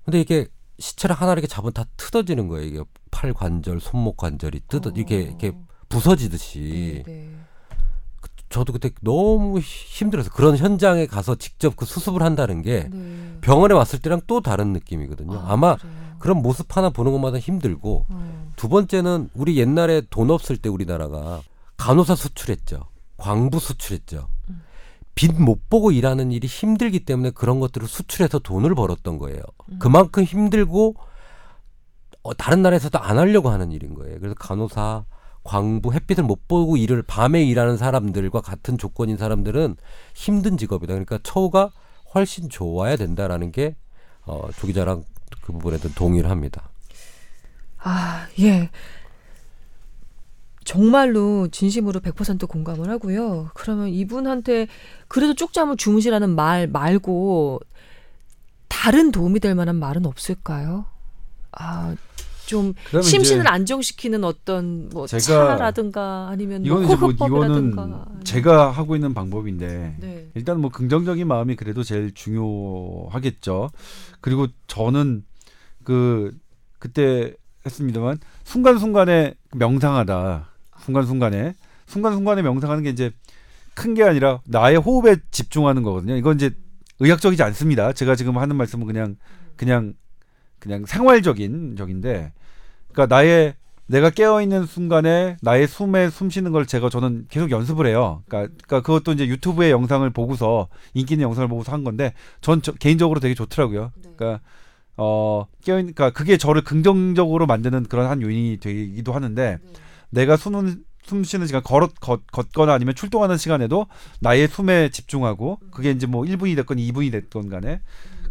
근데 이게 시체를 하나 이렇게 잡으면 다 뜯어지는 거예요. 이게 팔 관절, 손목 관절이 뜯어 이렇게 이렇게 부서지듯이. 네, 네. 저도 그때 너무 힘들어서 그런 현장에 가서 직접 그 수습을 한다는 게 네. 병원에 왔을 때랑 또 다른 느낌이거든요. 아, 그래요. 그런 모습 하나 보는 것마다 힘들고 어. 두 번째는 우리 옛날에 돈 없을 때 우리나라가 간호사 수출했죠. 광부 수출했죠. 음. 빚 못 보고 일하는 일이 힘들기 때문에 그런 것들을 수출해서 돈을 벌었던 거예요. 음. 그만큼 힘들고 어, 다른 나라에서도 안 하려고 하는 일인 거예요. 그래서 간호사, 광부, 햇빛을 못 보고 일을 밤에 일하는 사람들과 같은 조건인 사람들은 힘든 직업이다. 그러니까 처우가 훨씬 좋아야 된다라는 게 어, 조 기자랑 그 부분에도 동의를 합니다. 아, 예. 정말로 진심으로 100% 공감을 하고요. 그러면 이분한테 그래도 쪽잠을 주무시라는 말 말고 다른 도움이 될 만한 말은 없을까요? 아, 좀 심신을 안정시키는 어떤 뭐 제가 차라든가 아니면 뭐 이거는 뭐 호흡법이라든가 이거는 제가 하고 있는 방법인데 네. 일단 뭐 긍정적인 마음이 그래도 제일 중요하겠죠. 그리고 저는 그 그때 했습니다만 순간순간에 명상하다. 순간순간에 순간순간에 명상하는 게 이제 큰 게 아니라 나의 호흡에 집중하는 거거든요. 이건 이제 의학적이지 않습니다. 제가 지금 하는 말씀은 그냥 그냥 그냥 생활적인 적인데 그러니까 나의 내가 깨어 있는 순간에 나의 숨에 숨 쉬는 걸 제가 저는 계속 연습을 해요. 그러니까, 그러니까 그것도 이제 유튜브의 영상을 보고서 인기 있는 영상을 보고서 한 건데 전 저- 개인적으로 되게 좋더라고요. 네. 그러니까 어 깨어 있 그러니까 그게 저를 긍정적으로 만드는 그런 한 요인이 되기도 하는데 네. 내가 숨은 숨 쉬는 시간 걸어 걷, 걷거나 아니면 출동하는 시간에도 나의 숨에 집중하고 그게 이제 뭐 1분이 됐건 2분이 됐건 간에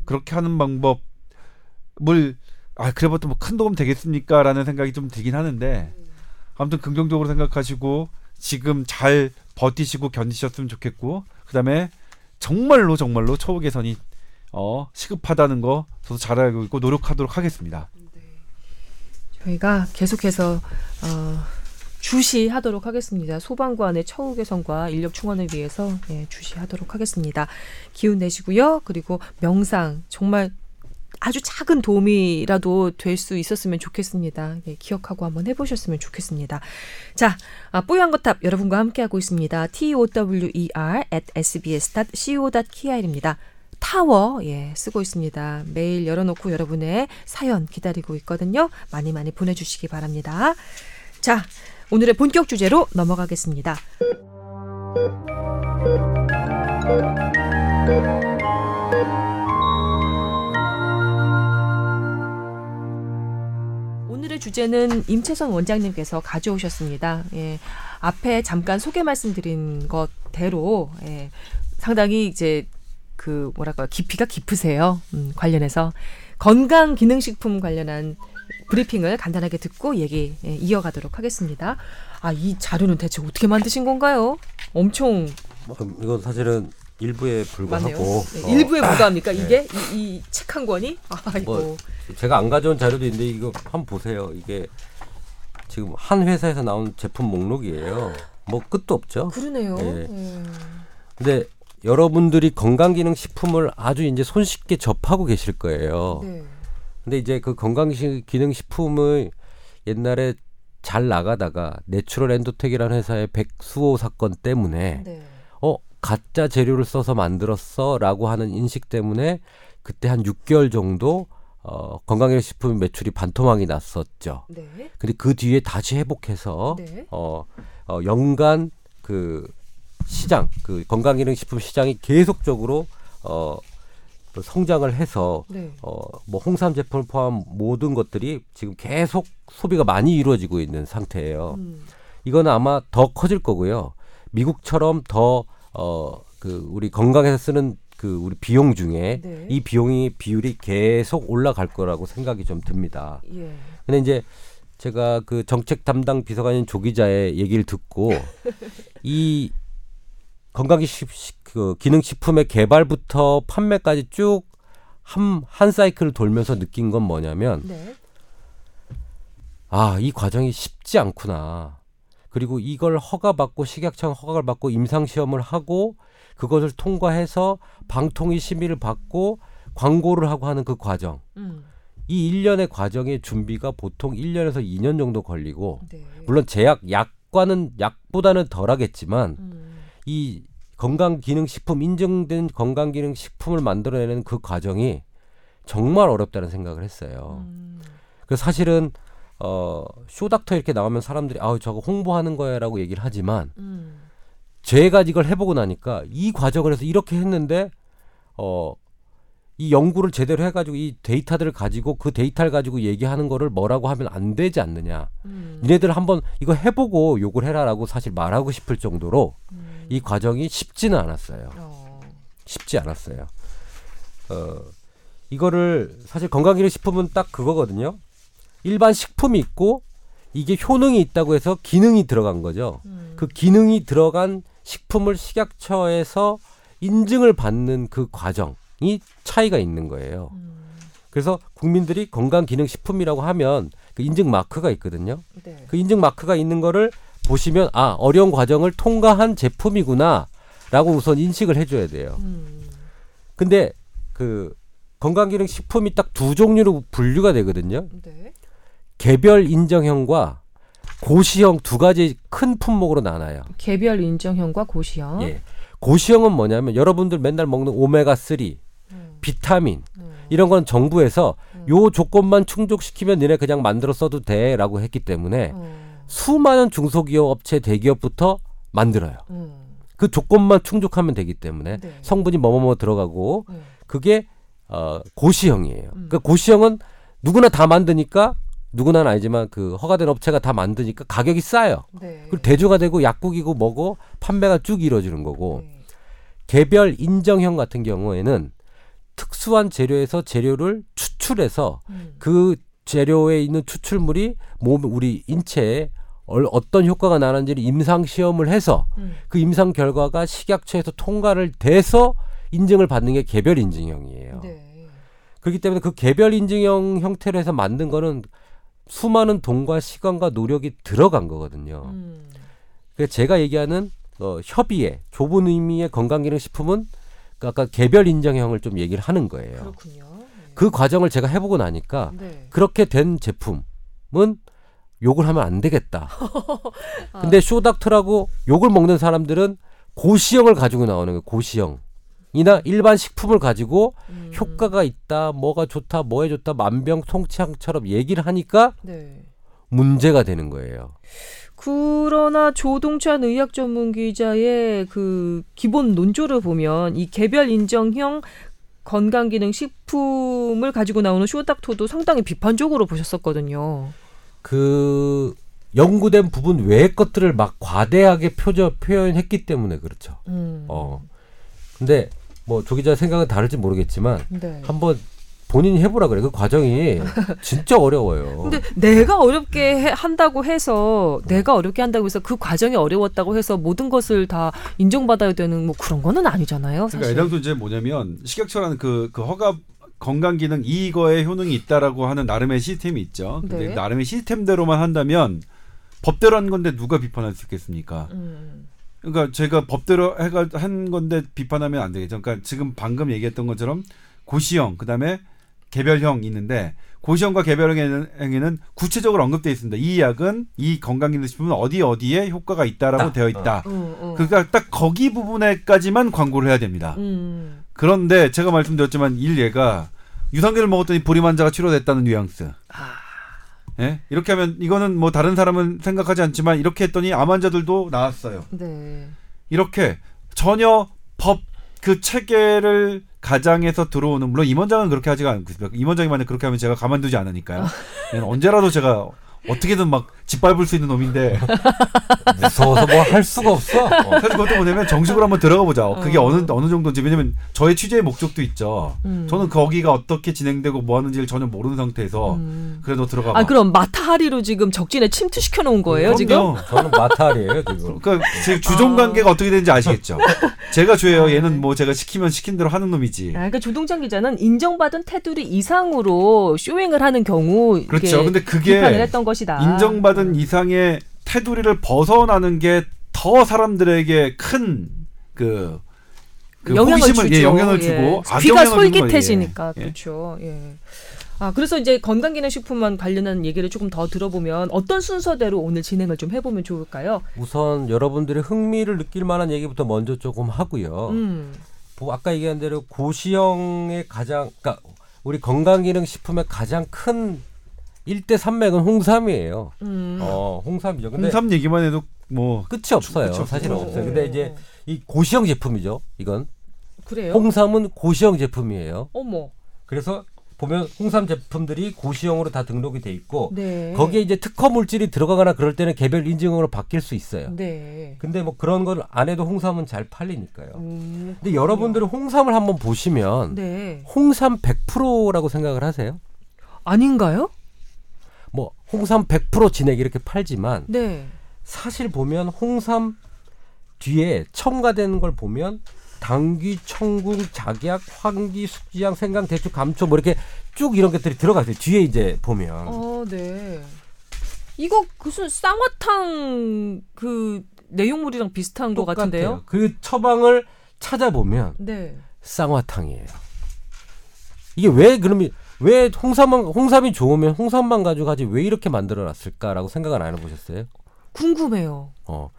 그렇게 하는 방법을 아 그래봤자 뭐 큰 도움 되겠습니까라는 생각이 좀 들긴 하는데 아무튼 긍정적으로 생각하시고 지금 잘 버티시고 견디셨으면 좋겠고 그다음에 정말로 정말로 처우 개선이 어 시급하다는 거 저도 잘 알고 있고 노력하도록 하겠습니다. 저희가 계속해서 어, 주시하도록 하겠습니다. 소방관의 처우 개선과 인력 충원을 위해서 예, 주시하도록 하겠습니다. 기운 내시고요. 그리고 명상 정말 아주 작은 도움이라도 될 수 있었으면 좋겠습니다. 예, 기억하고 한번 해보셨으면 좋겠습니다. 자, 아, 뽀얀 거탑 여러분과 함께하고 있습니다. T O W E R at sbs.co.kr입니다. 파워 예 쓰고 있습니다. 메일 열어놓고 여러분의 사연 기다리고 있거든요. 많이 많이 보내주시기 바랍니다. 자 오늘의 본격 주제로 넘어가겠습니다. 오늘의 주제는 임채선 원장님께서 가져오셨습니다. 예, 앞에 잠깐 소개 말씀드린 것대로 예, 상당히 이제 그 뭐랄까 깊이가 깊으세요. 음, 관련해서 건강 기능식품 관련한 브리핑을 간단하게 듣고 얘기 예, 이어가도록 하겠습니다. 아, 이 자료는 대체 어떻게 만드신 건가요? 엄청 뭐, 이건 사실은 일부에. 불과하고 네, 어, 일부에 불과합니까? 이게 이책 한 권이? 아이고. 뭐, 제가 안 가져온 자료도 있는데 이거 한번 보세요. 이게 지금 한 회사에서 나온 제품 목록이에요. 뭐 끝도 없죠. 그러네요. 예. 예. 근데 여러분들이 건강기능식품을 아주 이제 손쉽게 접하고 계실 거예요. 네. 근데 이제 그 건강기능식품을 옛날에 잘 나가다가 내추럴 엔도텍이라는 회사의 백수오 사건 때문에 네. 어 가짜 재료를 써서 만들었어라고 하는 인식 때문에 그때 한 6개월 정도 어 건강기능식품 매출이 반토막이 났었죠. 네. 근데 그 뒤에 다시 회복해서 네. 어, 어 연간 그 시장 그 건강기능식품 시장이 계속적으로 어 성장을 해서 네. 어뭐 홍삼 제품을 포함 모든 것들이 지금 계속 소비가 많이 이루어지고 있는 상태예요. 음. 이거는 아마 더 커질 거고요. 미국처럼 더어그 우리 건강에서 쓰는 그 우리 비용 중에 네. 이 비용이 비율이 계속 올라갈 거라고 생각이 좀 듭니다. 예. 근데 이제 제가 그 정책 담당 비서관인 조 기자의 얘기를 듣고 이 건강기 식, 그 기능식품의 개발부터 판매까지 쭉 한, 한 사이클을 돌면서 느낀 건 뭐냐면 네. 아, 이 과정이 쉽지 않구나. 그리고 이걸 허가받고 식약청 허가를 받고 임상시험을 하고 그것을 통과해서 방통위 심의를 받고 광고를 하고 하는 그 과정. 음. 이 일련의 과정의 준비가 보통 1년에서 2년 정도 걸리고 네. 물론 제약 약과는 약보다는 덜 하겠지만 음. 이 건강기능식품 인증된 건강기능식품을 만들어내는 그 과정이 정말 어렵다는 생각을 했어요. 음. 그래서 사실은 어 쇼닥터 이렇게 나오면 사람들이 아우 저거 홍보하는 거야라고 얘기를 하지만 음. 제가 이걸 해보고 나니까 이 과정을 해서 이렇게 했는데 어 이 연구를 제대로 해가지고 이 데이터들을 가지고 그 데이터를 가지고 얘기하는 거를 뭐라고 하면 안 되지 않느냐. 음. 니네들 한번 이거 해보고 욕을 해라라고 사실 말하고 싶을 정도로 음. 이 과정이 쉽지는 않았어요. 어. 쉽지 않았어요. 어, 이거를 사실 건강기능 식품은 딱 그거거든요. 일반 식품이 있고 이게 효능이 있다고 해서 기능이 들어간 거죠. 음. 그 기능이 들어간 식품을 식약처에서 인증을 받는 그 과정이 차이가 있는 거예요. 음. 그래서 국민들이 건강기능식품이라고 하면 그 인증 마크가 있거든요. 네. 그 인증 마크가 있는 거를 보시면 아 어려운 과정을 통과한 제품이구나라고 우선 인식을 해줘야 돼요. 음. 근데 그 건강기능 식품이 딱 두 종류로 분류가 되거든요. 네. 개별 인정형과 고시형 두 가지 큰 품목으로 나눠요. 개별 인정형과 고시형. 예. 고시형은 뭐냐면 여러분들 맨날 먹는 오메가 3, 음. 비타민 음. 이런 건 정부에서 음. 요 조건만 충족시키면 너네 그냥 만들어 써도 돼라고 했기 때문에 어. 수많은 중소기업 업체 대기업부터 만들어요. 음. 그 조건만 충족하면 되기 때문에 네. 성분이 뭐뭐뭐 들어가고 음. 그게 어 고시형이에요. 음. 그 고시형은 누구나 다 만드니까 누구나는 아니지만 그 허가된 업체가 다 만드니까 가격이 싸요. 네. 그리고 대조가 되고 약국이고 뭐고 판매가 쭉 이루어지는 거고 네. 개별 인정형 같은 경우에는 특수한 재료에서 재료를 추출해서 음. 그 재료에 있는 추출물이 몸 우리 인체에 얼- 어떤 효과가 나는지를 임상 시험을 해서 음. 그 임상 결과가 식약처에서 통과를 돼서 인증을 받는 게 개별 인증형이에요. 네. 그렇기 때문에 그 개별 인증형 형태로 해서 만든 거는 수많은 돈과 시간과 노력이 들어간 거거든요. 음. 그래서 제가 얘기하는 어, 협의의 좁은 의미의 건강기능식품은 그 아까 개별 인정형을 좀 얘기를 하는 거예요. 그렇군요. 네. 그 과정을 제가 해보고 나니까 네. 그렇게 된 제품은 욕을 하면 안 되겠다. 근데 쇼닥터라고 욕을 먹는 사람들은 고시형을 가지고 나오는 거예요. 고시형이 이나 일반 식품을 가지고 음. 효과가 있다, 뭐가 좋다, 뭐에 좋다, 만병 통치약처럼 얘기를 하니까 네. 문제가 되는 거예요. 그러나 조동찬 의학 전문 기자의 그 기본 논조를 보면 이 개별 인정형 건강기능 식품을 가지고 나오는 쇼닥토도 상당히 비판적으로 보셨었거든요. 그 연구된 부분 외의 것들을 막 과대하게 표저, 표현했기 때문에 그렇죠. 음. 어. 근데 뭐 조 기자 생각은 다를지 모르겠지만 네. 한번 본인이 해보라 그래. 그 과정이 진짜 어려워요. 근데 내가 어렵게 해- 한다고 해서 내가 어렵게 한다고 해서 그 과정이 어려웠다고 해서 모든 것을 다 인정받아야 되는 뭐 그런 거는 아니잖아요. 그러니까 사실. 애당초 이제 뭐냐면 식약처라는 그, 그 허가 건강 기능 이거에 효능이 있다라고 하는 나름의 시스템이 있죠. 근데 네. 나름의 시스템대로만 한다면 법대로 한 건데 누가 비판할 수 있겠습니까? 음. 그러니까 제가 법대로 해가 한 건데 비판하면 안 되겠죠. 그러니까 지금 방금 얘기했던 것처럼 고시형 그다음에 개별형 있는데 고시형과 개별형에는 구체적으로 언급되어 있습니다. 이 약은 이 건강기능식품은 어디 어디에 효과가 있다라고 딱, 되어 있다. 어, 어. 그러니까 딱 거기 부분에까지만 광고를 해야 됩니다. 음. 그런데 제가 말씀드렸지만 일례가 유산균을 먹었더니 불임 환자가 치료됐다는 뉘앙스. 아. 예? 이렇게 하면 이거는 뭐 다른 사람은 생각하지 않지만 이렇게 했더니 암 환자들도 나왔어요. 네. 이렇게 전혀 법 그 체계를 가장해서 들어오는 물론 임원장은 그렇게 하지가 않고 있습니다. 임원장이 만약 그렇게 하면 제가 가만두지 않으니까요. 얘는 언제라도 제가 어떻게든 막 짓밟을 수 있는 놈인데 무서워서 뭐 할 수가 없어. 어. 사실 그것도 뭐냐면 정식으로 한번 들어가 보자. 어, 그게 어. 어느 어느 정도인지 왜냐면 저의 취재의 목적도 있죠. 음. 저는 거기가 어떻게 진행되고 뭐 하는지를 전혀 모르는 상태에서 음. 그래도 들어가 봐. 아 그럼 마타하리로 지금 적진에 침투시켜 놓은 거예요 지금? 그럼요. 저는 맏딸이에요 지금. 그러니까 제 주종 아. 관계가 어떻게 되는지 아시겠죠. 제가 주예요. 얘는 뭐 제가 시키면 시킨 대로 하는 놈이지. 아, 그러니까 조동찬 기자는 인정받은 테두리 이상으로 showing을 하는 경우 그렇죠. 근데 그게 비판을 했던 것이 다. 인정받은 이상의 테두리를 벗어나는 게 더 사람들에게 큰 그, 그 영향을 호기심을 주죠. 예, 영향을 예. 주고 귀가 주는 거예요. 솔깃해지니까 예. 그렇죠. 예. 아 그래서 이제 건강기능식품만 관련한 얘기를 조금 더 들어보면 어떤 순서대로 오늘 진행을 좀 해보면 좋을까요? 우선 여러분들이 흥미를 느낄 만한 얘기부터 먼저 조금 하고요. 음. 뭐 아까 얘기한 대로 고시형의 가장 그러니까 우리 건강기능식품의 가장 큰 일대 산맥은 홍삼이에요. 음. 어, 홍삼이죠. 근데 홍삼 얘기만 해도 뭐 끝이 없어요. 끝이 없어요. 사실은 어, 없어요. 어, 근데 이제 어. 이 고시형 제품이죠. 이건 그래요? 홍삼은 고시형 제품이에요. 어머. 그래서 보면 홍삼 제품들이 고시형으로 다 등록이 돼 있고 네. 거기에 이제 특허 물질이 들어가거나 그럴 때는 개별 인증으로 바뀔 수 있어요. 네. 근데 뭐 그런 걸 안 해도 홍삼은 잘 팔리니까요. 음, 근데 여러분들은 홍삼을 한번 보시면 네. 홍삼 100%라고 생각을 하세요? 아닌가요? 뭐 홍삼 100% 진액 이렇게 팔지만 네. 사실 보면 홍삼 뒤에 첨가되는 걸 보면 당귀, 청궁, 작약, 황기, 숙지향, 생강, 대추, 감초 뭐 이렇게 쭉 이런 것들이 들어가 있어요. 뒤에 이제 보면 어, 네. 이거 무슨 쌍화탕 그 내용물이랑 비슷한 것 똑같아요. 같은데요? 그 처방을 찾아보면 네. 쌍화탕이에요. 이게 왜 그러면 왜 홍삼만 홍삼이 좋으면 홍삼만 가지고 하지 왜 이렇게 만들어놨을까라고 생각을 안 해보셨어요? 궁금해요. 어.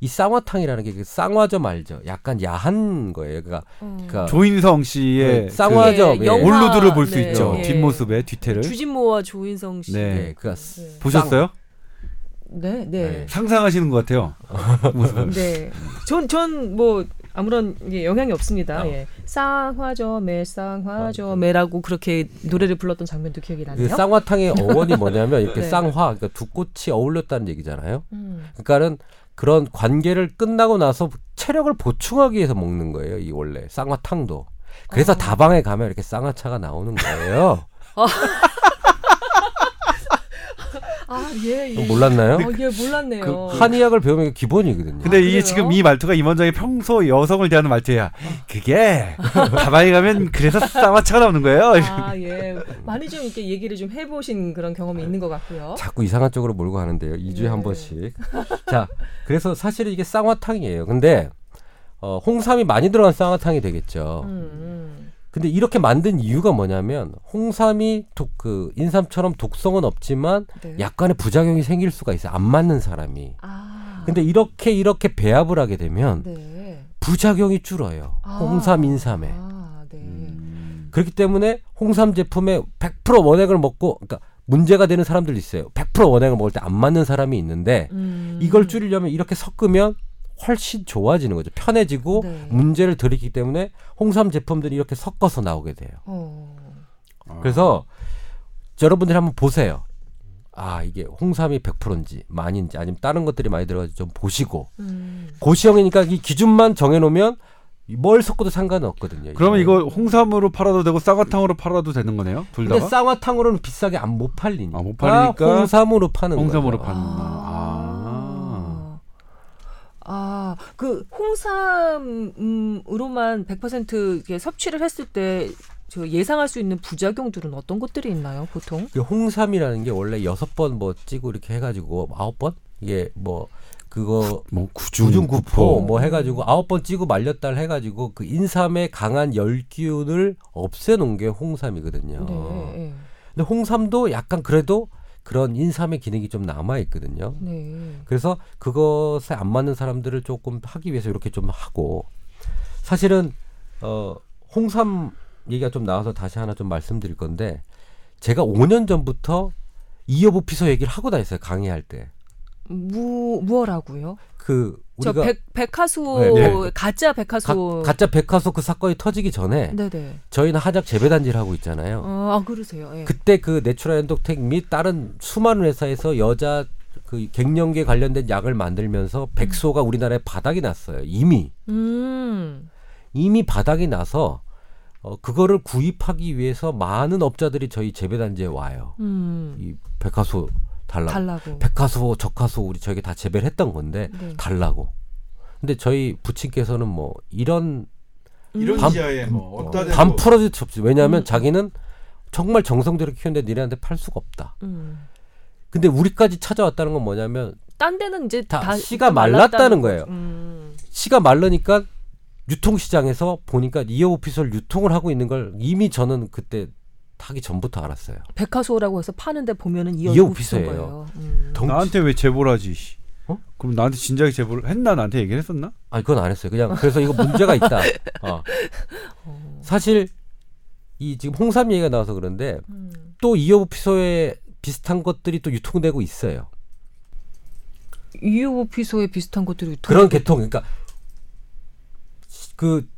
이 쌍화탕이라는 게그 쌍화점 알죠? 약간 야한 거예요. 그러니까, 어. 그러니까 조인성 씨의 네, 쌍화점 예, 예. 영화- 올루드를 볼수 네, 있죠. 예. 뒷모습에 뒤태를 주진모와 조인성 씨. 네. 예, 그 네. 보셨어요? 네, 네. 상상하시는 것 같아요. 네. 전, 전, 뭐, 아무런 예, 영향이 없습니다. 어. 예. 쌍화점에, 쌍화점에라고 그렇게 노래를 불렀던 장면도 기억이 그 나네요. 쌍화탕의 어원이 뭐냐면 이렇게 네. 쌍화 그러니까 두 꽃이 어울렸다는 얘기잖아요. 음. 그러니까는 그런 관계를 끝나고 나서 체력을 보충하기 위해서 먹는 거예요. 이 원래 쌍화탕도. 그래서 어. 다방에 가면 이렇게 쌍화차가 나오는 거예요. 아, 예, 예. 몰랐나요? 어, 예, 몰랐네요. 그 한의학을 배우면 기본이거든요. 근데 아, 이게? 지금 이 말투가 임원장이 평소 여성을 대하는 말투야. 그게 다방에 가면 그래서 쌍화차가 나오는 거예요. 아, 예. 많이 좀 이렇게 얘기를 좀 해보신 그런 경험이 있는 것 같고요. 자꾸 이상한 쪽으로 몰고 가는데요. 2주에 네. 한 번씩. 자, 그래서 사실은 이게 쌍화탕이에요. 근데 어, 홍삼이 많이 들어간 쌍화탕이 되겠죠. 음, 음. 근데 이렇게 만든 이유가 뭐냐면 홍삼이 독, 그 인삼처럼 독성은 없지만 네. 약간의 부작용이 생길 수가 있어요. 안 맞는 사람이. 아. 근데 이렇게 이렇게 배합을 하게 되면 네. 부작용이 줄어요. 홍삼 인삼에. 아, 네. 음. 그렇기 때문에 홍삼 제품에 100% 원액을 먹고 그러니까 문제가 되는 사람들도 있어요. 100% 원액을 먹을 때 안 맞는 사람이 있는데 음. 이걸 줄이려면 이렇게 섞으면 훨씬 좋아지는 거죠. 편해지고 네. 문제를 들이기 때문에 홍삼 제품들이 이렇게 섞어서 나오게 돼요. 어. 아. 그래서 여러분들이 한번 보세요. 아 이게 홍삼이 100%인지 많이인지 아니면 다른 것들이 많이 들어가지 좀 보시고 음. 고시형이니까 이 기준만 정해놓으면 뭘 섞어도 상관은 없거든요. 그러면 이거. 홍삼으로 팔아도 되고 쌍화탕으로 팔아도 되는 거네요? 둘 근데 다가? 쌍화탕으로는 비싸게 안 못 팔리니까 아, 못 팔리니까 홍삼으로 파는 홍삼으로 거죠. 파는 아. 아. 아, 그 홍삼으로만 100% 이렇게 섭취를 했을 때저 예상할 수 있는 부작용들은 어떤 것들이 있나요, 보통? 그 홍삼이라는 게 원래 여섯 번 뭐 찌고 이렇게 해가지고 아홉 번 이게 뭐 그거 뭐 구중 구중구포 뭐 해가지고 아홉 번 찌고 말렸달 해가지고 그 인삼의 강한 열기운을 없애놓은 게 홍삼이거든요. 네. 근데 홍삼도 약간 그래도 그런 인삼의 기능이 좀 남아 있거든요. 네. 그래서 그것에 안 맞는 사람들을 조금 하기 위해서 이렇게 좀 하고 사실은 어 홍삼 얘기가 좀 나와서 다시 하나 좀 말씀드릴 건데 제가 5년 전부터 이엽우피소 얘기를 하고 다녔어요 강의할 때. 무 무엇라고요? 그저 우리가 백, 백수오 네, 네. 가짜 가, 백수오 가짜 백수오 그 사건이 터지기 전에 네네. 저희는 한약 재배 단지를 하고 있잖아요. 어, 아 그러세요. 예. 그때 그 내추럴 엔도텍 및 다른 수많은 회사에서 여자 그 갱년기에 관련된 약을 만들면서 백수오가 우리나라에 바닥이 났어요. 이미 음. 이미 바닥이 나서 어, 그거를 구입하기 위해서 많은 업자들이 저희 재배 단지에 와요. 음. 이 백수오 달라고. 달라고. 백화소, 적화소 우리 저희가 다 재배를 했던 건데 네. 달라고. 근데 저희 부친께서는 뭐 이런 이런 반- 지하에 뭐 어디다 대고 반 풀어질 수 없지. 왜냐하면 음. 자기는 정말 정성대로 키우는데 니네한테 팔 수가 없다. 음. 근데 우리까지 찾아왔다는 건 뭐냐면 딴 데는 이제 다 다, 씨가 좀 말랐다는 거예요. 음. 씨가 말르니까 유통시장에서 보니까 이어 오피스를 유통을 하고 있는 걸 이미 저는 그때 하기 전부터 알았어요. 백화소라고 해서 파는데 보면은 오피서예요. 거예요. 음. 나한테 왜 제보를 하지? 씨. 어? 그럼 나한테 진작에 제보를 했나 나한테 얘기를 했었나? 아 그건 안 했어요. 그냥 그래서 이거 문제가 있다. 어. 어. 사실 이 지금 홍삼 얘기가 나와서 그런데 음. 또 이어오피서에 비슷한 것들이 또 유통되고 있어요. 이어 오피소에 비슷한 것들이 그런 계통 그러니까 그, 그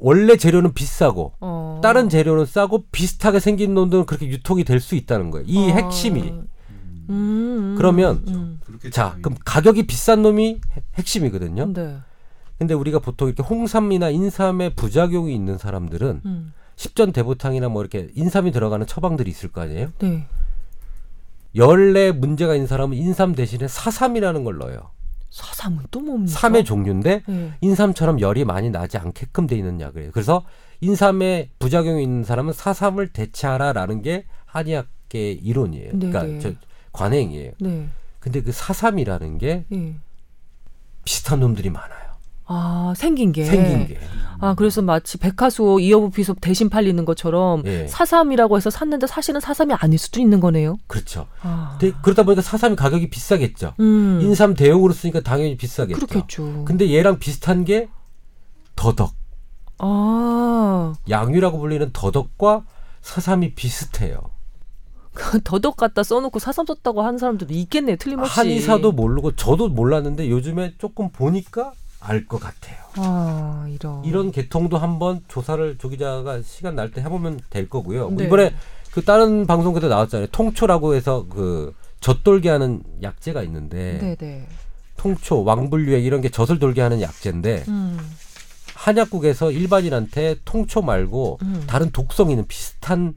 원래 재료는 비싸고 어. 다른 재료는 싸고 비슷하게 생긴 놈들은 그렇게 유통이 될 수 있다는 거예요. 이 어. 핵심이. 음. 그러면 음. 자, 그럼 가격이 비싼 놈이 핵- 핵심이거든요. 네. 근데 우리가 보통 이렇게 홍삼이나 인삼에 부작용이 있는 사람들은 음. 십전 대보탕이나 뭐 이렇게 인삼이 들어가는 처방들이 있을 거 아니에요? 네. 열에 문제가 있는 사람은 인삼 대신에 사삼이라는 걸 넣어요. 사삼은 또 뭡니까? 삼의 종류인데 네. 인삼처럼 열이 많이 나지 않게끔 돼 있는 약이에요. 그래서 인삼에 부작용이 있는 사람은 사삼을 대체하라라는 게 한의학계 이론이에요. 네, 그러니까 네. 저 관행이에요. 네. 근데 그 사삼이라는 게 예. 비슷한 놈들이 많아요. 아 생긴 게 생긴 게. 아 그래서 마치 백화소 이어부피소 대신 팔리는 것처럼 예. 사삼이라고 해서 샀는데 사실은 사삼이 아닐 수도 있는 거네요. 그렇죠. 아. 근데 그러다 보니까 사삼이 가격이 비싸겠죠. 음. 인삼 대용으로 쓰니까 당연히 비싸겠죠. 그렇겠죠. 근데 얘랑 비슷한 게 더덕. 아 양유라고 불리는 더덕과 사삼이 비슷해요. 더덕 갖다 써놓고 사삼 썼다고 하는 사람들도 있겠네요. 틀림없이. 한의사도 모르고 저도 몰랐는데 요즘에 조금 보니까 알 것 같아요. 아 이런. 이런 계통도 한번 조사를 조 기자가 시간 날 때 해보면 될 거고요. 뭐 네. 이번에 그 다른 방송 그때 나왔잖아요. 통초라고 해서 그 젖돌게 하는 약재가 있는데 네네. 통초, 왕불유액 이런 게 젖을 돌게 하는 약재인데 음. 한약국에서 일반인한테 통초 말고 음. 다른 독성 있는 비슷한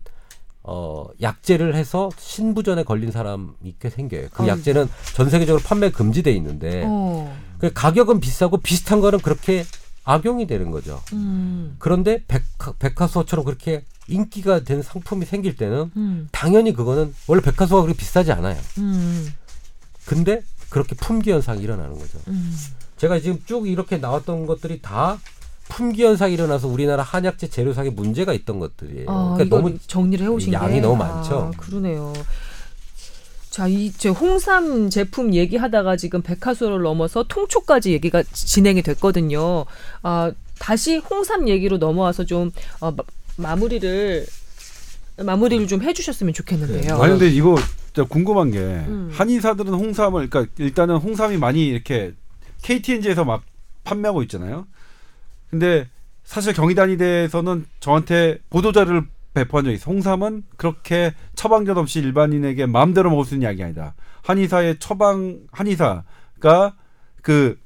어 약재를 해서 신부전에 걸린 사람이 꽤 생겨요. 그 어이구. 약재는 전 세계적으로 판매 금지돼 있는데 어. 그 가격은 비싸고 비슷한 거는 그렇게 악용이 되는 거죠. 음. 그런데 백화, 백화소처럼 그렇게 인기가 된 상품이 생길 때는 음. 당연히 그거는 원래 백화소가 그렇게 비싸지 않아요. 음. 근데 그렇게 품귀 현상이 일어나는 거죠. 음. 제가 지금 쭉 이렇게 나왔던 것들이 다 품귀 현상이 일어나서 우리나라 한약재 재료상에 문제가 있던 것들이에요. 아, 그러니까 너무 정리를 해오신 양이 게. 너무 많죠. 아, 그러네요. 자, 이 제 홍삼 제품 얘기하다가 지금 백화수를 넘어서 통초까지 얘기가 진행이 됐거든요. 아, 다시 홍삼 얘기로 넘어와서 좀 어, 마, 마무리를 마무리를 좀 해주셨으면 좋겠는데요. 아니 근데 이거 진짜 궁금한 게 음. 한의사들은 홍삼을 그러니까 일단은 홍삼이 많이 이렇게 KTNG에서 막 판매하고 있잖아요. 근데 사실 경희단위대에서는 저한테 보도자를 배포한 적이 있어. 홍삼은 그렇게 처방전 없이 일반인에게 마음대로 먹을 수 있는 약이 아니다. 한의사의 처방 한의사가 그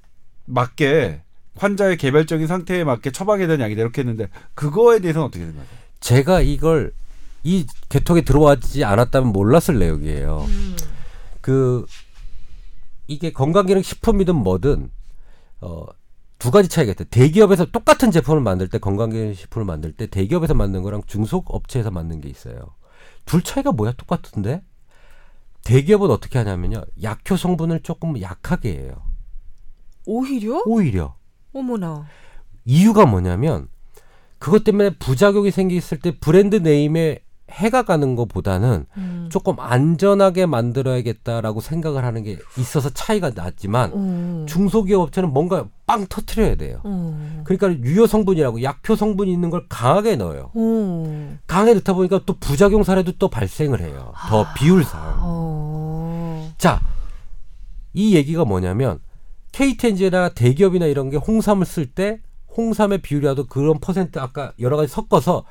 맞게 환자의 개별적인 상태에 맞게 처방에 대한 약이다 이렇게 했는데 그거에 대해서는 어떻게 생각하세요? 제가 이걸 이 개통에 들어와지 않았다면 몰랐을 내용이에요. 음. 그 이게 건강기능 식품이든 뭐든 어. 두 가지 차이가 있다. 대기업에서 똑같은 제품을 만들 때 건강기능 식품을 만들 때 대기업에서 만든 거랑 중속 업체에서 만든 게 있어요. 둘 차이가 뭐야? 똑같은데? 대기업은 어떻게 하냐면요. 약효 성분을 조금 약하게 해요. 오히려? 오히려. 어머나. 이유가 뭐냐면 그것 때문에 부작용이 생겼을 때 브랜드 네임에 해가 가는 것보다는 음. 조금 안전하게 만들어야겠다라고 생각을 하는 게 있어서 차이가 났지만 음. 중소기업 업체는 뭔가 빵 터트려야 돼요. 음. 그러니까 유효 성분이라고 약효 성분이 있는 걸 강하게 넣어요. 음. 강하게 넣다 보니까 또 부작용 사례도 또 발생을 해요. 더 비율상. 어. 자, 이 얘기가 뭐냐면 KTNG나 대기업이나 이런 게 홍삼을 쓸 때 홍삼의 비율이라도 그런 퍼센트 아까 여러 가지 섞어서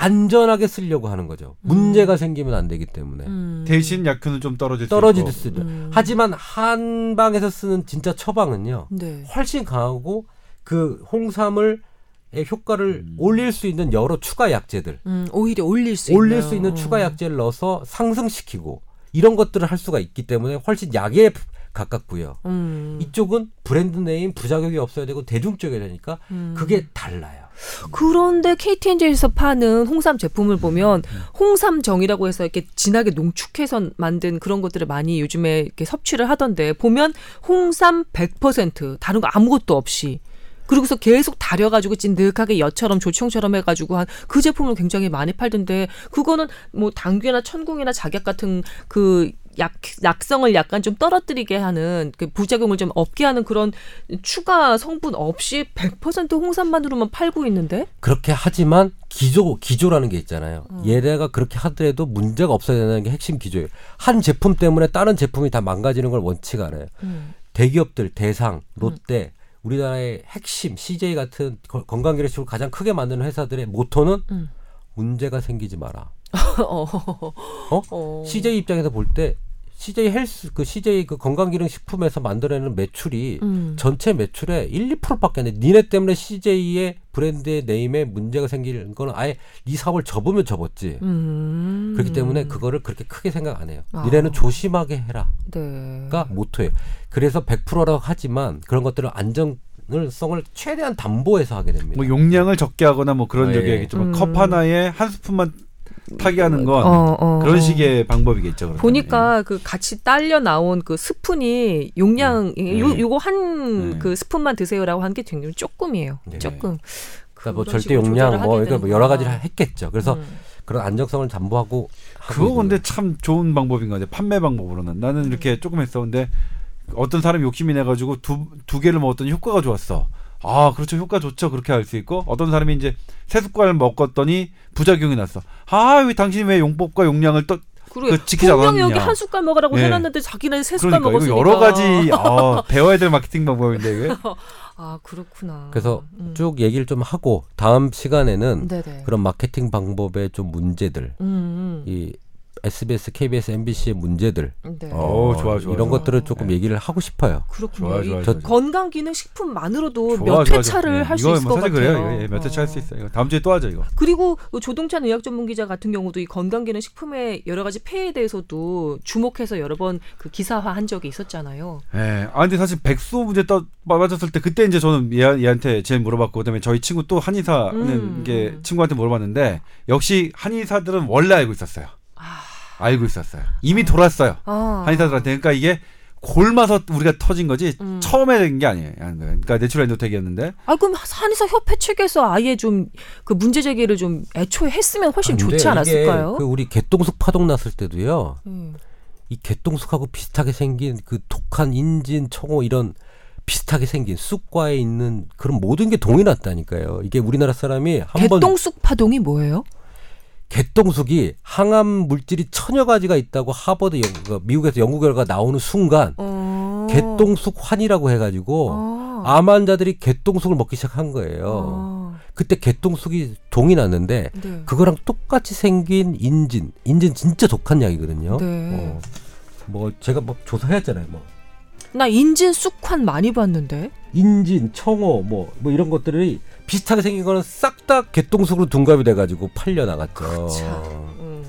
안전하게 쓰려고 하는 거죠. 문제가 생기면 안 되기 때문에. 음. 대신 약효는 좀 떨어질 수 떨어질. 수 있다. 음. 하지만 한방에서 쓰는 진짜 처방은요. 네. 훨씬 강하고 그 홍삼을 의 효과를 음. 올릴 수 있는 여러 추가 약재들, 음, 오히려 올릴 수 올릴 있네요. 수 있는 어. 추가 약재를 넣어서 상승시키고 이런 것들을 할 수가 있기 때문에 훨씬 약에 가깝고요. 음. 이쪽은 브랜드 네임 부작용이 없어야 되고 대중적이어야 되니까 음. 그게 달라요. 그런데 KTNG에서 파는 홍삼 제품을 보면 음. 홍삼정이라고 해서 이렇게 진하게 농축해서 만든 그런 것들을 많이 요즘에 이렇게 섭취를 하던데 보면 홍삼 100% 다른 거 아무것도 없이 그리고서 계속 달여가지고 찐득하게 엿처럼 조청처럼 해가지고 한 그 제품을 굉장히 많이 팔던데 그거는 뭐 당귀나 천궁이나 작약 같은 그 약, 약성을 약간 좀 떨어뜨리게 하는 그 부작용을 좀 없게 하는 그런 추가 성분 없이 100% 홍삼만으로만 팔고 있는데 그렇게 하지만 기조 기조라는 게 있잖아요. 음. 얘네가 그렇게 하더라도 문제가 없어야 되는 게 핵심 기조예요. 한 제품 때문에 다른 제품이 다 망가지는 걸 원치가 않아요. 음. 대기업들 대상, 롯데, 우리나라의 핵심 CJ 같은 거- 건강기능식을 가장 크게 만드는 회사들의 모토는 음. 문제가 생기지 마라. 어. 어? 어. CJ 입장에서 볼 때 CJ 헬스 그 CJ 그 건강기능식품에서 만들어내는 매출이 음. 전체 매출의 1, 2%밖에 안 돼. 니네 때문에 CJ의 브랜드의 네임에 문제가 생기는 거는 아예 네 사업을 접으면 접었지. 음. 그렇기 때문에 그거를 그렇게 크게 생각 안 해요. 아. 니네는 조심하게 해라가 네. 모토예요. 그래서 100%라고 하지만 그런 것들은 안정성을 최대한 담보해서 하게 됩니다. 뭐 용량을 적게 하거나 뭐 그런 어, 적이 예. 있겠지만 음. 컵 하나에 한 스푼만 타게 하는 건 어, 어, 그런 어. 식의 방법이겠죠. 그러면. 보니까 그 같이 딸려 나온 그 스푼이 용량 음. 요 네. 요거 한 네. 그 스푼만 드세요라고 한 게 굉장히 조금이에요. 네. 조금. 그러니까 뭐 그런 절대 용량 뭐 이거 뭐 여러 가지를. 했겠죠. 그래서 음. 그런 안정성을 담보하고 하고 그거 근데 참 좋은 방법인 것 같아요. 판매 방법으로는 나는 이렇게 조금 했어. 근데 어떤 사람이 욕심이 내 가지고 두 두 개를 먹었더니 효과가 좋았어. 아 그렇죠 효과 좋죠 그렇게 할수 있고 어떤 사람이 이제 세 숟갈 먹었더니 부작용이 났어. 아 왜 당신이 왜 용법과 용량을 또 그래. 그 지키지 분명 여기. 한 숟갈 먹으라고 네. 해놨는데 자기는 세 숟갈 그러니까 먹었으니까. 이거 여러 가지 아, 배워야 될 마케팅 방법인데 이게 아 그렇구나. 그래서 음. 쭉 얘기를 좀 하고 다음 시간에는 네네. 그런 마케팅 방법의 좀 문제들, 음, 이 SBS, KBS, MBC의 문제들 음. 네. 어, 좋아, 좋아, 이런 좋아. 것들을 조금 네. 얘기를 하고 싶어요. 그렇군요. 좋아, 좋아, 좋아. 건강 기능 식품만으로도 좋아, 몇 회차를. 할 수 있을 뭐 것 같아요. 그래요. 예, 몇 회차 할수 어. 있어요. 이거 다음 주에 또 하죠 이거. 그리고 그 조동찬 의학 전문 기자 같은 경우도 이 건강 기능 식품의 여러 가지 폐해에 대해서도 주목해서 여러 번 그 기사화한 적이 있었잖아요. 예. 아 근데 사실 백수 문제 떠 맞았을 때 그때 이제 저는 얘, 얘한테 제일 물어봤고 그다음에 저희 친구 또 한의사는 음. 이게 친구한테 물어봤는데 역시 한의사들은 원래 알고 있었어요. 아, 알고 있었어요. 이미 돌았어요. 아. 한의사들한테 그러니까 이게 곪아서 우리가 터진 거지 음. 처음에 된 게 아니에요. 그러니까 내추럴 엔도텍이었는데 아 그럼 한의사 협회 측에서 아예 좀 그 문제 제기를 좀 애초에 했으면 훨씬 아, 좋지 않았을까요? 그 우리 개똥쑥 파동 났을 때도요. 음. 이 개똥쑥하고 비슷하게 생긴 그 독한 인진, 청호 이런 비슷하게 생긴 쑥과에 있는 그런 모든 게 동이 났다니까요. 이게 우리나라 사람이 한번 개똥쑥 파동이 뭐예요? 개똥쑥이 항암 물질이 천여 가지가 있다고 하버드 연, 그 미국에서 연구 결과 나오는 순간 어. 개똥쑥 환이라고 해가지고 어. 암 환자들이 개똥쑥을 먹기 시작한 거예요. 어. 그때 개똥쑥이 동이 났는데 네. 그거랑 똑같이 생긴 인진, 인진 진짜 독한 약이거든요. 네. 어, 뭐 제가 뭐 조사했잖아요. 뭐 나 인진 쑥환 많이 봤는데. 인진, 청어, 뭐 뭐 이런 것들이 비슷하게 생긴 거는 싹 다 개똥쑥으로 둔갑이 돼가지고 팔려 나갔죠. 참. 음.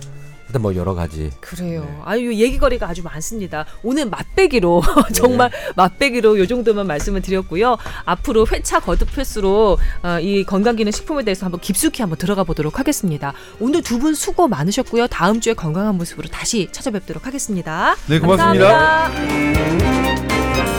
일단 뭐 여러 가지. 그래요. 네. 아유 얘기거리가 아주 많습니다. 오늘 맛배기로 정말 맛배기로 요 정도만 말씀을 드렸고요. 앞으로 회차 거듭 횟수로 어, 이 건강기능 식품에 대해서 한번 깊숙이 한번 들어가 보도록 하겠습니다. 오늘 두 분 수고 많으셨고요. 다음 주에 건강한 모습으로 다시 찾아뵙도록 하겠습니다. 네, 고맙습니다. 감사합니다.